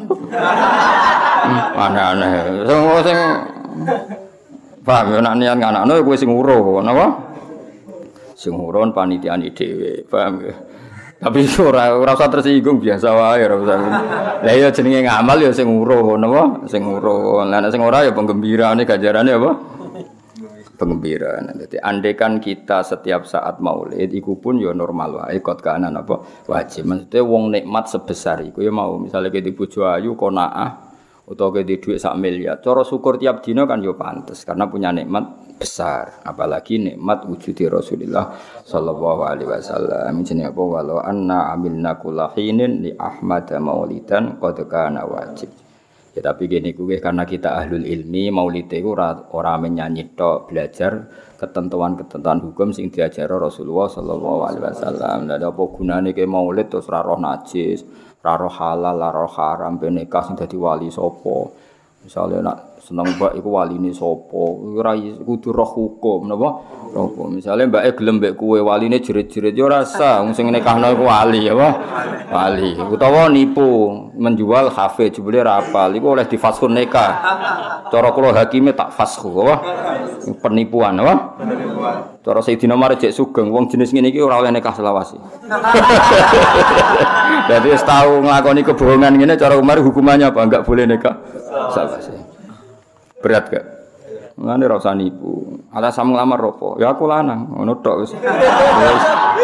Aneh-aneh. Sing sing Paham ya nek niat nganakno kowe sing uruh, napa? Sing urun panitiane paham ya? Tapi ora usah tersinggung biasa wae ora usah. Lah iya jenenge ngamal ya sing uruh napa? Sing uruh. Lah nek sing ora ya penggembirane ganjarane apa? Penggembiraan. Jadi andekan kita setiap saat maulid, iku pun ya normal wae kot kanan apa wajib. Maksudnya wong nikmat sebesar iku ya mau misalnya kita bojo ayu konaah utawa ke duit sak miliar. Cara syukur tiap dino kan yo pantes karena punya nikmat besar, apalagi nikmat wujudi Rasulullah sallallahu alaihi wasallam. Jenenge apa walau anna amilna kullahinin li Ahmad maulidan qad kana wajib. Ya tapi gini kuwe karena kita ahlul ilmi maulid itu ora ora menyanyi tok belajar ketentuan-ketentuan hukum sing diajar Rasulullah sallallahu alaihi wasallam. Lah apa gunane ke maulid terus ora roh najis, raro halal, raro haram, ben nikah sing dadi wali sapa. Misale nak seneng mbak iku waline sapa, ora kudu roh hukum napa? Roh Misale mbake gelem mbek kuwe waline jerit-jerit ora usah, wong sing nikahno iku wali apa? Wali. Utawa nipu, menjual kafe jebule ra apal, iku oleh difaskhun nikah. Cara kula hakime tak fasku apa? Penipuan apa? Cara Sayyidina Umar cek sugeng wong jenis ngene iki ora oleh nikah selawasi. Dadi wis tau nglakoni kebohongan ngene cara Umar hukumannya apa? Enggak boleh nikah selawasi. Berat gak? Ngene ora usah nipu. Ala sam nglamar opo? Ya aku lanang, ngono tok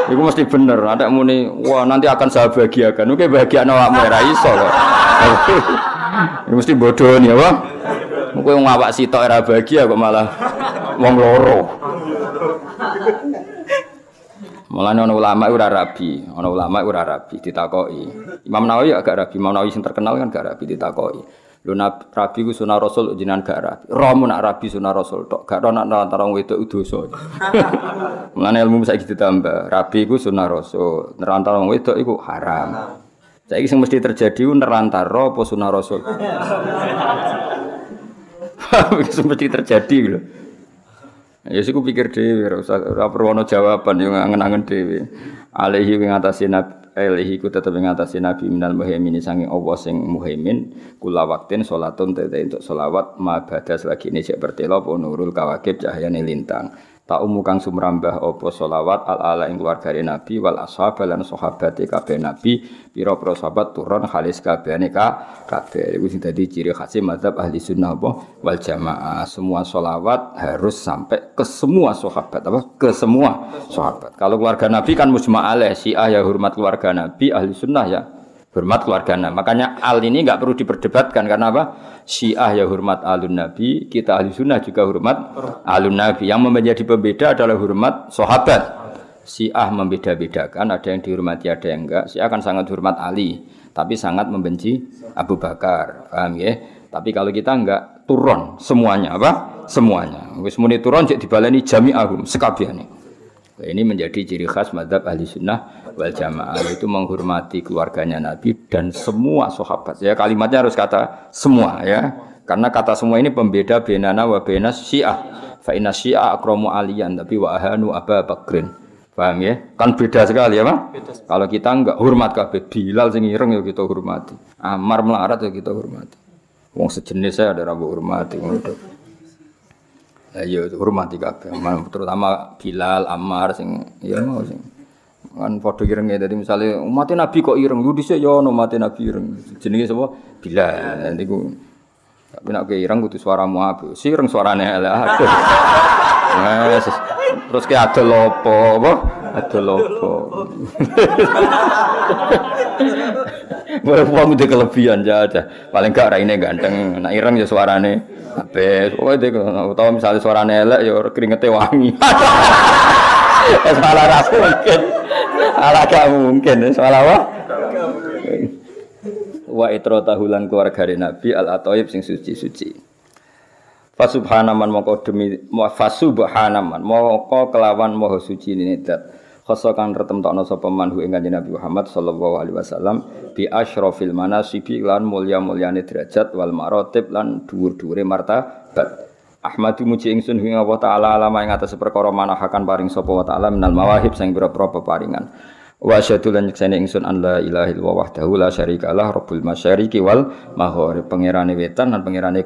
iku mesti bener. Ada muni, wah nanti akan saya bahagiakan. Oke bahagia awakmu ora iso kok. Mesti bodoh nih apa? Mungkin ngawak sitok era bahagia kok malah wong loro. Mulane ana ulama ora rabi, ana ulama ora rabi ditakoki. Imam Nawawi agak rabi, Imam Nawawi sing terkenal kan gak rabi ditakoki. Lho rabi ku sunah rasul jenengan gak rabi. Romo nak rabi sunah rasul tok, gak ana antara wong wedok dosa. Mulane ilmu saiki ditambah, rabi ku sunah rasul, nerantara wong wedok iku haram. Saiki sing mesti terjadi ku nerantara apa sunah rasul. mesti terjadi lho. Ya sih pikir dhewe ora usah ora perlu jawaban yo ngangen-angen dhewe. Alaihi ing atase nabi alaihi ku tetep ing nabi minal muhaimin sange Allah sing muhaimin kula waktin salatun tete untuk selawat ma badas lagi ini cek bertelo nurul kawakib cahayane lintang tak umu sumrambah opo solawat al ala ing nabi wal ashab lan sahabat kabeh nabi pira pira sahabat turun halis kabehane ka kabeh. Iku sing dadi ciri khas mazhab ahli sunnah apa? Wal jamaah. Semua solawat harus sampai ke semua sahabat. Apa? Ke semua sahabat. Kalau keluarga nabi kan mujma alaih syiah ya hormat keluarga nabi ahli sunnah ya hormat keluarga Nabi. Makanya al ini nggak perlu diperdebatkan karena apa? Syiah ya hormat alun Nabi, kita ahli sunnah juga hormat alun Nabi. Yang menjadi pembeda adalah hormat sahabat. Syiah membeda-bedakan, ada yang dihormati, ada yang enggak. Syiah akan sangat hormat Ali, tapi sangat membenci Abu Bakar. Paham ya? Tapi kalau kita enggak turun semuanya apa? Semuanya. Wis muni turun cek dibaleni jami'ahum sekabiane. Ini menjadi ciri khas madhab ahli sunnah wal jamaah itu menghormati keluarganya Nabi dan semua sahabat. Ya kalimatnya harus kata semua ya. Karena kata semua ini pembeda benana wa benas syiah. Fa inna syiah akramu aliyan tapi wa ahanu Aba Bakrin. Paham ya? Kan beda sekali ya, Pak? Kalau kita enggak hormat kabeh Bilal sing ireng ya kita hormati. Amar melarat ya kita hormati. Wong sejenis saya ada rabu hormati ngono. Ayo hormati kabeh, terutama Bilal, Ammar sing ya mau sing? Kan padha irenge dadi misale umat nabi kok ireng? Yo dhisik yo ono umat nabi ireng. Jenenge sapa? Bilal. Niku tapi nek ireng kudu suaramu apik. Sireng suarane elek. Aduh. Wes terus ki adol apa? Apa? Adol apa Wong udah kelebihan ya ada. Paling gak raine ganteng, nak ireng ya suarane apik. Pokoke utawa misalnya suarane elek ya keringete wangi. Malah ra mungkin. Ala gak mungkin, soal apa? Wa itro tahulan keluarga Nabi al atoyib sing suci-suci. Fasubhanaman moko demi fasubhanaman moko kelawan moho suci ini dat. Khoso kang retemtokno sapa manhu ing kanjeng Nabi Muhammad sallallahu alaihi wasallam bi asyrafil manasibi lan mulya-mulyane derajat wal marotib lan dhuwur-dhuwure martabat. Ahmadu muji ingsun ing Allah taala alama ing atas perkara manahakan paring sapa wa taala minal mawahib sing pira-pira peparingan. Wa asyhadu lan nyekseni ingsun an la ilaha illallah wahdahu la syarikalah rabbul masyariqi wal maghrib pangerane wetan lan pangerane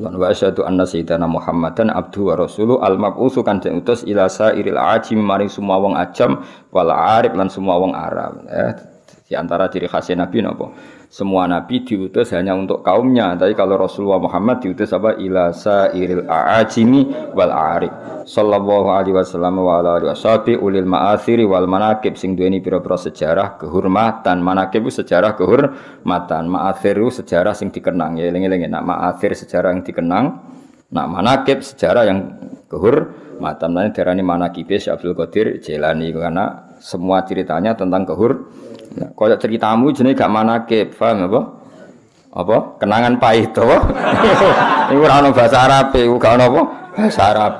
lan wa asyhadu anna sayyidana Muhammadan abdu wa rasulu al mab'utsu kan utus ila sairil ajim maring semua wong ajam wal arif lan semua wong Arab. Eh, di antara ciri khasnya Nabi napa? semua nabi diutus hanya untuk kaumnya. Tapi kalau Rasulullah Muhammad diutus apa? Ila sairil a'ajimi wal a'rib. Sallallahu alaihi wasallam wa ala alihi ulil ma'athiri wal manakib sing duweni pira-pira sejarah kehormatan. Manakib itu sejarah kehormatan. Ma'athir itu sejarah sing dikenang. Ya eling-eling nak ma'athir sejarah yang dikenang. Nak manakib sejarah yang kehormatan. Nah, darani manakib Syekh Abdul Qadir Jailani karena semua ceritanya tentang kehormatan Nah, Kaya ceritamu jenenge gak manake, paham apa? Apa? Kenangan pahit to. Iku ora ono bahasa Arab, iku gak ono apa? Bahasa Arab.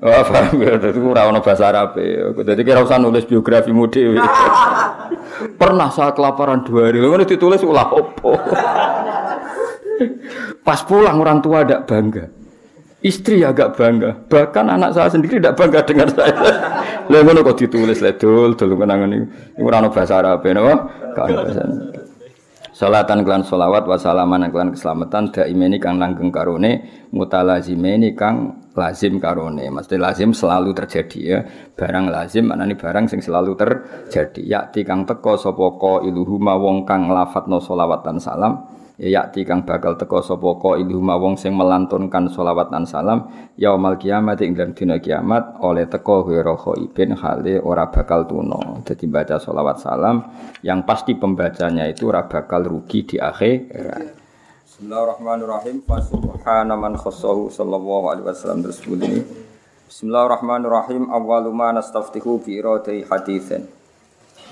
Oh, paham ya, dadi ora ono bahasa Arab. Dadi kira usah nulis biografimu dhewe. Pernah saya kelaparan dua hari, ngono ditulis ulah opo. Pas pulang orang tua tidak bangga. Istri agak bangga, bahkan anak saya sendiri tidak bangga dengan saya. Lah ngono kok ditulis le dul dul kenangan iki. Iku ora bahasa Arab napa? Gak ono bahasa. Salatan kelan solawat wa salaman kelan keselamatan daimeni kang langgeng karone mutalazimeni kang lazim karone. Mesti lazim selalu terjadi ya. Barang lazim maknane barang sing selalu terjadi. Yakti kang teko sapa ka iluhuma wong kang lafadzna solawat dan salam yakti kang bakal teko sapa ka ilhuma wong sing melantunkan selawat dan salam yaumal kiamat ing dalam dina kiamat oleh teko ghairu khaibin hale ora bakal tuno dadi baca selawat salam yang pasti pembacanya itu ora bakal rugi di akhirat Bismillahirrahmanirrahim. Fa subhana man khassahu sallallahu alaihi wasallam. Bismillahirrahmanirrahim. Awwalu ma nastaftihu bi iradai haditsan.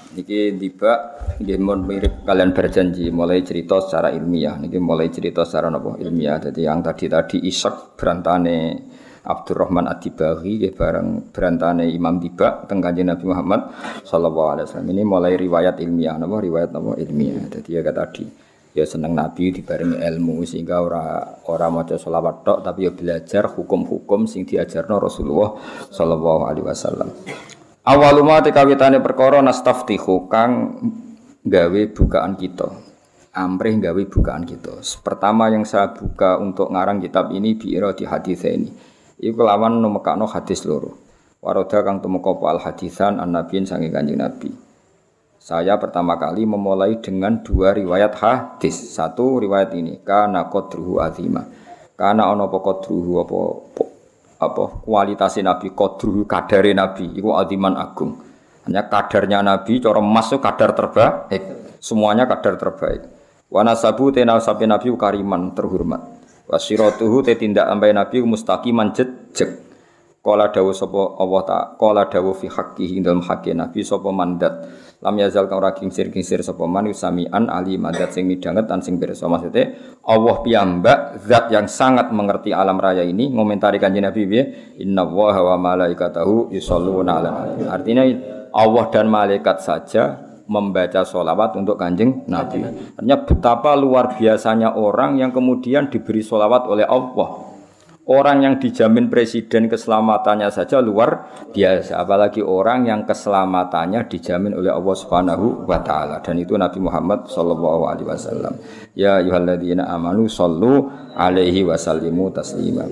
Niki tiba nggih mirip kalian berjanji mulai cerita secara ilmiah. Niki mulai cerita secara napa ilmiah. Jadi yang tadi tadi Ishak berantane Abdurrahman Ad-Dibahi nggih bareng berantane Imam Tiba teng Nabi Muhammad sallallahu alaihi wasallam. Ini mulai riwayat ilmiah napa riwayat napa ilmiah. Jadi ya tadi ya seneng Nabi dibarengi ilmu sehingga ora ora maca selawat tok tapi ya belajar hukum-hukum sing diajarno Rasulullah sallallahu alaihi wasallam. Awaluma tekawitane perkara nastaftihu kang gawe bukaan kita. Amrih gawe bukaan kita. Pertama yang saya buka untuk ngarang kitab ini biira di hadis ini. Iku lawan numekakno hadis loro. Waroda kang tumeka al hadisan an nabiin sange kanjeng Nabi. Saya pertama kali memulai dengan dua riwayat hadis. Satu riwayat ini kana qadruhu azima. Kana ana apa qadruhu apa apa kualitas Nabi kodru kadare Nabi itu adiman agung. Hanya kadarnya Nabi cara masuk kadar terbaik. Semuanya kadar terbaik. Wana sabu tena sapi Nabi kariman terhormat. Wasiratuhu te tindak ambai Nabi mustaqiman jejeg. Kala dawu sapa Allah ta kala dawu fi haqqihi dalam haqqi Nabi sapa mandat lam yazal kang ora kingsir-kingsir sapa man samian ali madat sing midanget tan sing pirsa maksude Allah piyambak zat yang sangat mengerti alam raya ini ngomentari kanjeng Nabi piye inna wa malaikatahu yusholluna ala artinya Allah dan malaikat saja membaca sholawat untuk kanjeng Nabi. Artinya betapa luar biasanya orang yang kemudian diberi sholawat oleh Allah. Orang yang dijamin presiden keselamatannya saja luar biasa, apalagi orang yang keselamatannya dijamin oleh Allah Subhanahu wa taala dan itu Nabi Muhammad sallallahu alaihi wasallam. Ya ayyuhalladzina amanu sallu alaihi wasallimu taslima.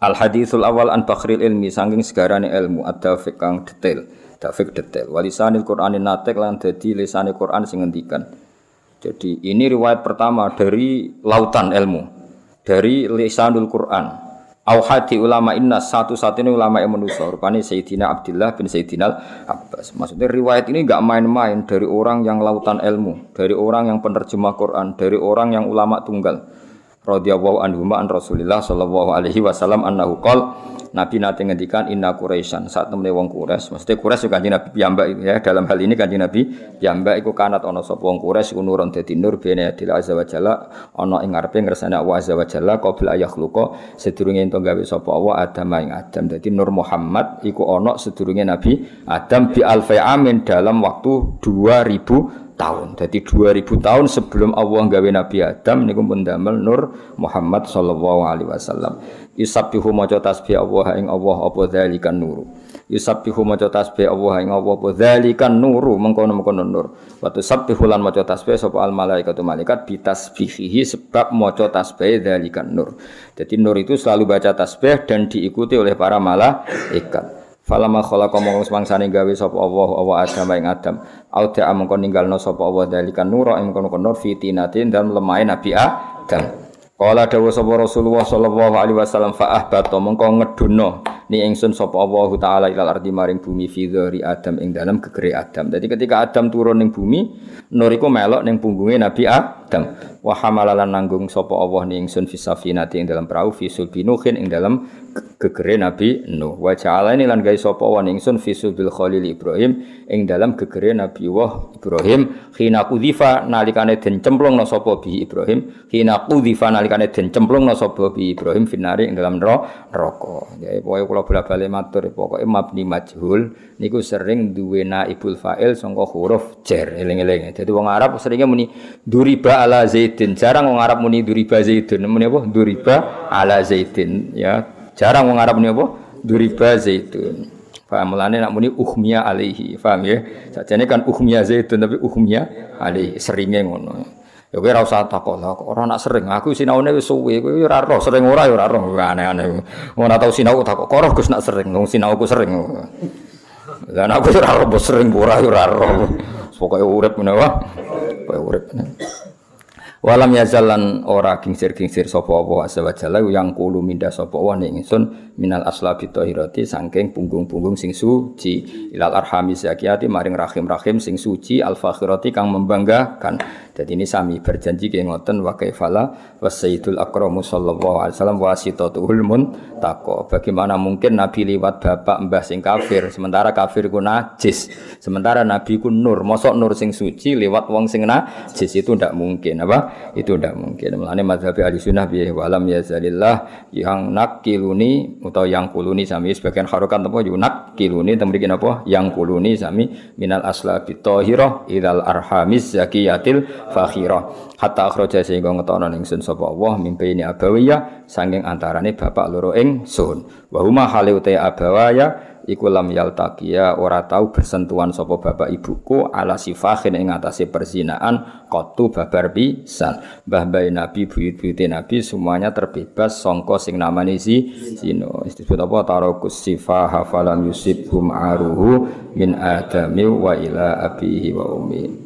Al hadisul awal an bakhril ilmi saking segarane ilmu ada kang detail, dafik detail. Walisanil Qur'anin natek lan dadi lisane Qur'an sing ngendikan. Jadi ini riwayat pertama dari lautan ilmu dari lisanul Quran. Auhadi ulama inna satu-satunya ulama yang manusia rupanya Sayyidina Abdullah bin Sayyidina Abbas. Maksudnya riwayat ini nggak main-main dari orang yang lautan ilmu, dari orang yang penerjemah Quran, dari orang yang ulama tunggal. Radhiyallahu anhu an Rasulillah sallallahu alaihi wasallam annahu qol Nabi nanti ngendikan inna Quraisyan saat temene wong Quraisy. Mesti Quraisy juga Nabi piyambak ya dalam hal ini kanjeng Nabi piyambak iku kanat ana sapa wong Quraisy nurun dadi nur bene adil azza wa jalla ana ing ngarepe ngersane Allah azza wa jalla qabla ayakhluqa sedurunge ento gawe sapa Allah Adam ing Adam. Dadi Nur Muhammad iku ana sedurunge Nabi Adam bi alfi amin dalam waktu 2000 tahun. Jadi 2000 tahun sebelum Allah gawe Nabi Adam niku pun damel Nur Muhammad sallallahu alaihi wasallam. Yusabbihu maca tasbih Allah ing Allah apa dzalikan nuru. Yusabbihu maca tasbih Allah ing Allah apa dzalikan nuru mengkono-mengkono nur. Wa tusabbihu lan maca tasbih sapa al malaikatu malaikat bi tasbihihi sebab maca tasbih dzalikan nur. Jadi nur itu selalu baca tasbih dan diikuti oleh para malaikat. Falama khalaqa mongko semangsane gawe sapa Allah Allah Adam ing Adam. Auda mongko ninggalno sapa Allah dalikan nura ing kono-kono fitinatin dan lemahe Nabi Adam. Kala dawuh sapa Rasulullah sallallahu alaihi wasallam fa ahbata mengko ngedono ni ingsun sapa Allah taala ilal ardi maring bumi fi Adam ing dalam gegere Adam. Jadi ketika Adam turun ning bumi, nur melok ning punggunge Nabi Adam. Wa hamalalan nanggung sapa Allah ni ingsun fi safinati ing dalam perahu fi sulbinuhin ing dalam gegere Nabi Nuh. Wa ja'ala ini lan gawe sapa wa ningsun fi bil Khalil Ibrahim ing dalam gegere Nabi Wah Ibrahim khina kudhifa nalikane den cemplungna sapa bi Ibrahim khina kudhifa nalikane den cemplungna sapa bi Ibrahim finari ing dalam neraka. Ya pokoke kula bola-balik matur pokoke mabni majhul niku sering duwe naibul fa'il sangka huruf jar eling-eling. Dadi wong Arab seringnya muni duriba ala zaidin. Jarang wong Arab muni duriba zaidun. Muni apa? Duriba ala zaidin ya Jarang wong Arab ini apa? Duriba zaitun. Paham mulane nak muni uhmiya alaihi. Paham ya? Sajane kan uhmiya zaitun tapi uhmiya alaihi seringe ngono. Ya kowe ora usah takok lah, ora nak sering. Aku sinaune wis suwe, kowe ora roh, sering ora ya ora roh. Aneh-aneh. Ora tau sinau takok, kok roh Gus nak sering, wong sinauku sering. Lah aku ora sering ora ora. Pokoke urip ngene wae. Pokoke urip. Walam yazalan ora gingsir-gingsir sapa Allah azza wa jalla yang kulo minda sapa wa ning ingsun minal aslabi tahirati saking punggung-punggung sing suci ilal arhami zakiyati maring rahim-rahim sing suci al fakhirati kang membanggakan. Jadi ini sami berjanji ke ngoten wa kaifala wa sayyidul akramu sallallahu alaihi wasallam wasitatul muntaqo. Bagaimana mungkin nabi liwat bapak mbah sing kafir sementara kafir ku najis. Sementara nabi ku nur, mosok nur sing suci liwat wong sing najis itu ndak mungkin apa? Itu ndak mungkin. Mulane mazhab ahli sunnah bi walam yazalillah yang nakiluni atau yang kuluni sami. Sebagian harokat apa yunak kiluni temrikin apa yang kuluni sami minal aslabi tahirah idal arhamis zakiyatil fakhirah. Hatta akhraja sehingga ngetono ningsun sapa Allah mimpi ini abawiyah sanging antarane bapak loro ingsun wa huma hale abawaya iku lam yaltaqiya ora tau bersentuhan sapa bapak ibuku ala sifahin ing atase perzinaan qatu babar pisan. Mbah mbah nabi buyut-buyute nabi semuanya terbebas sangka sing namane si zina. Disebut apa? Tarakus sifaha falam yusibhum aruhu min adami wa ila abihi wa ummi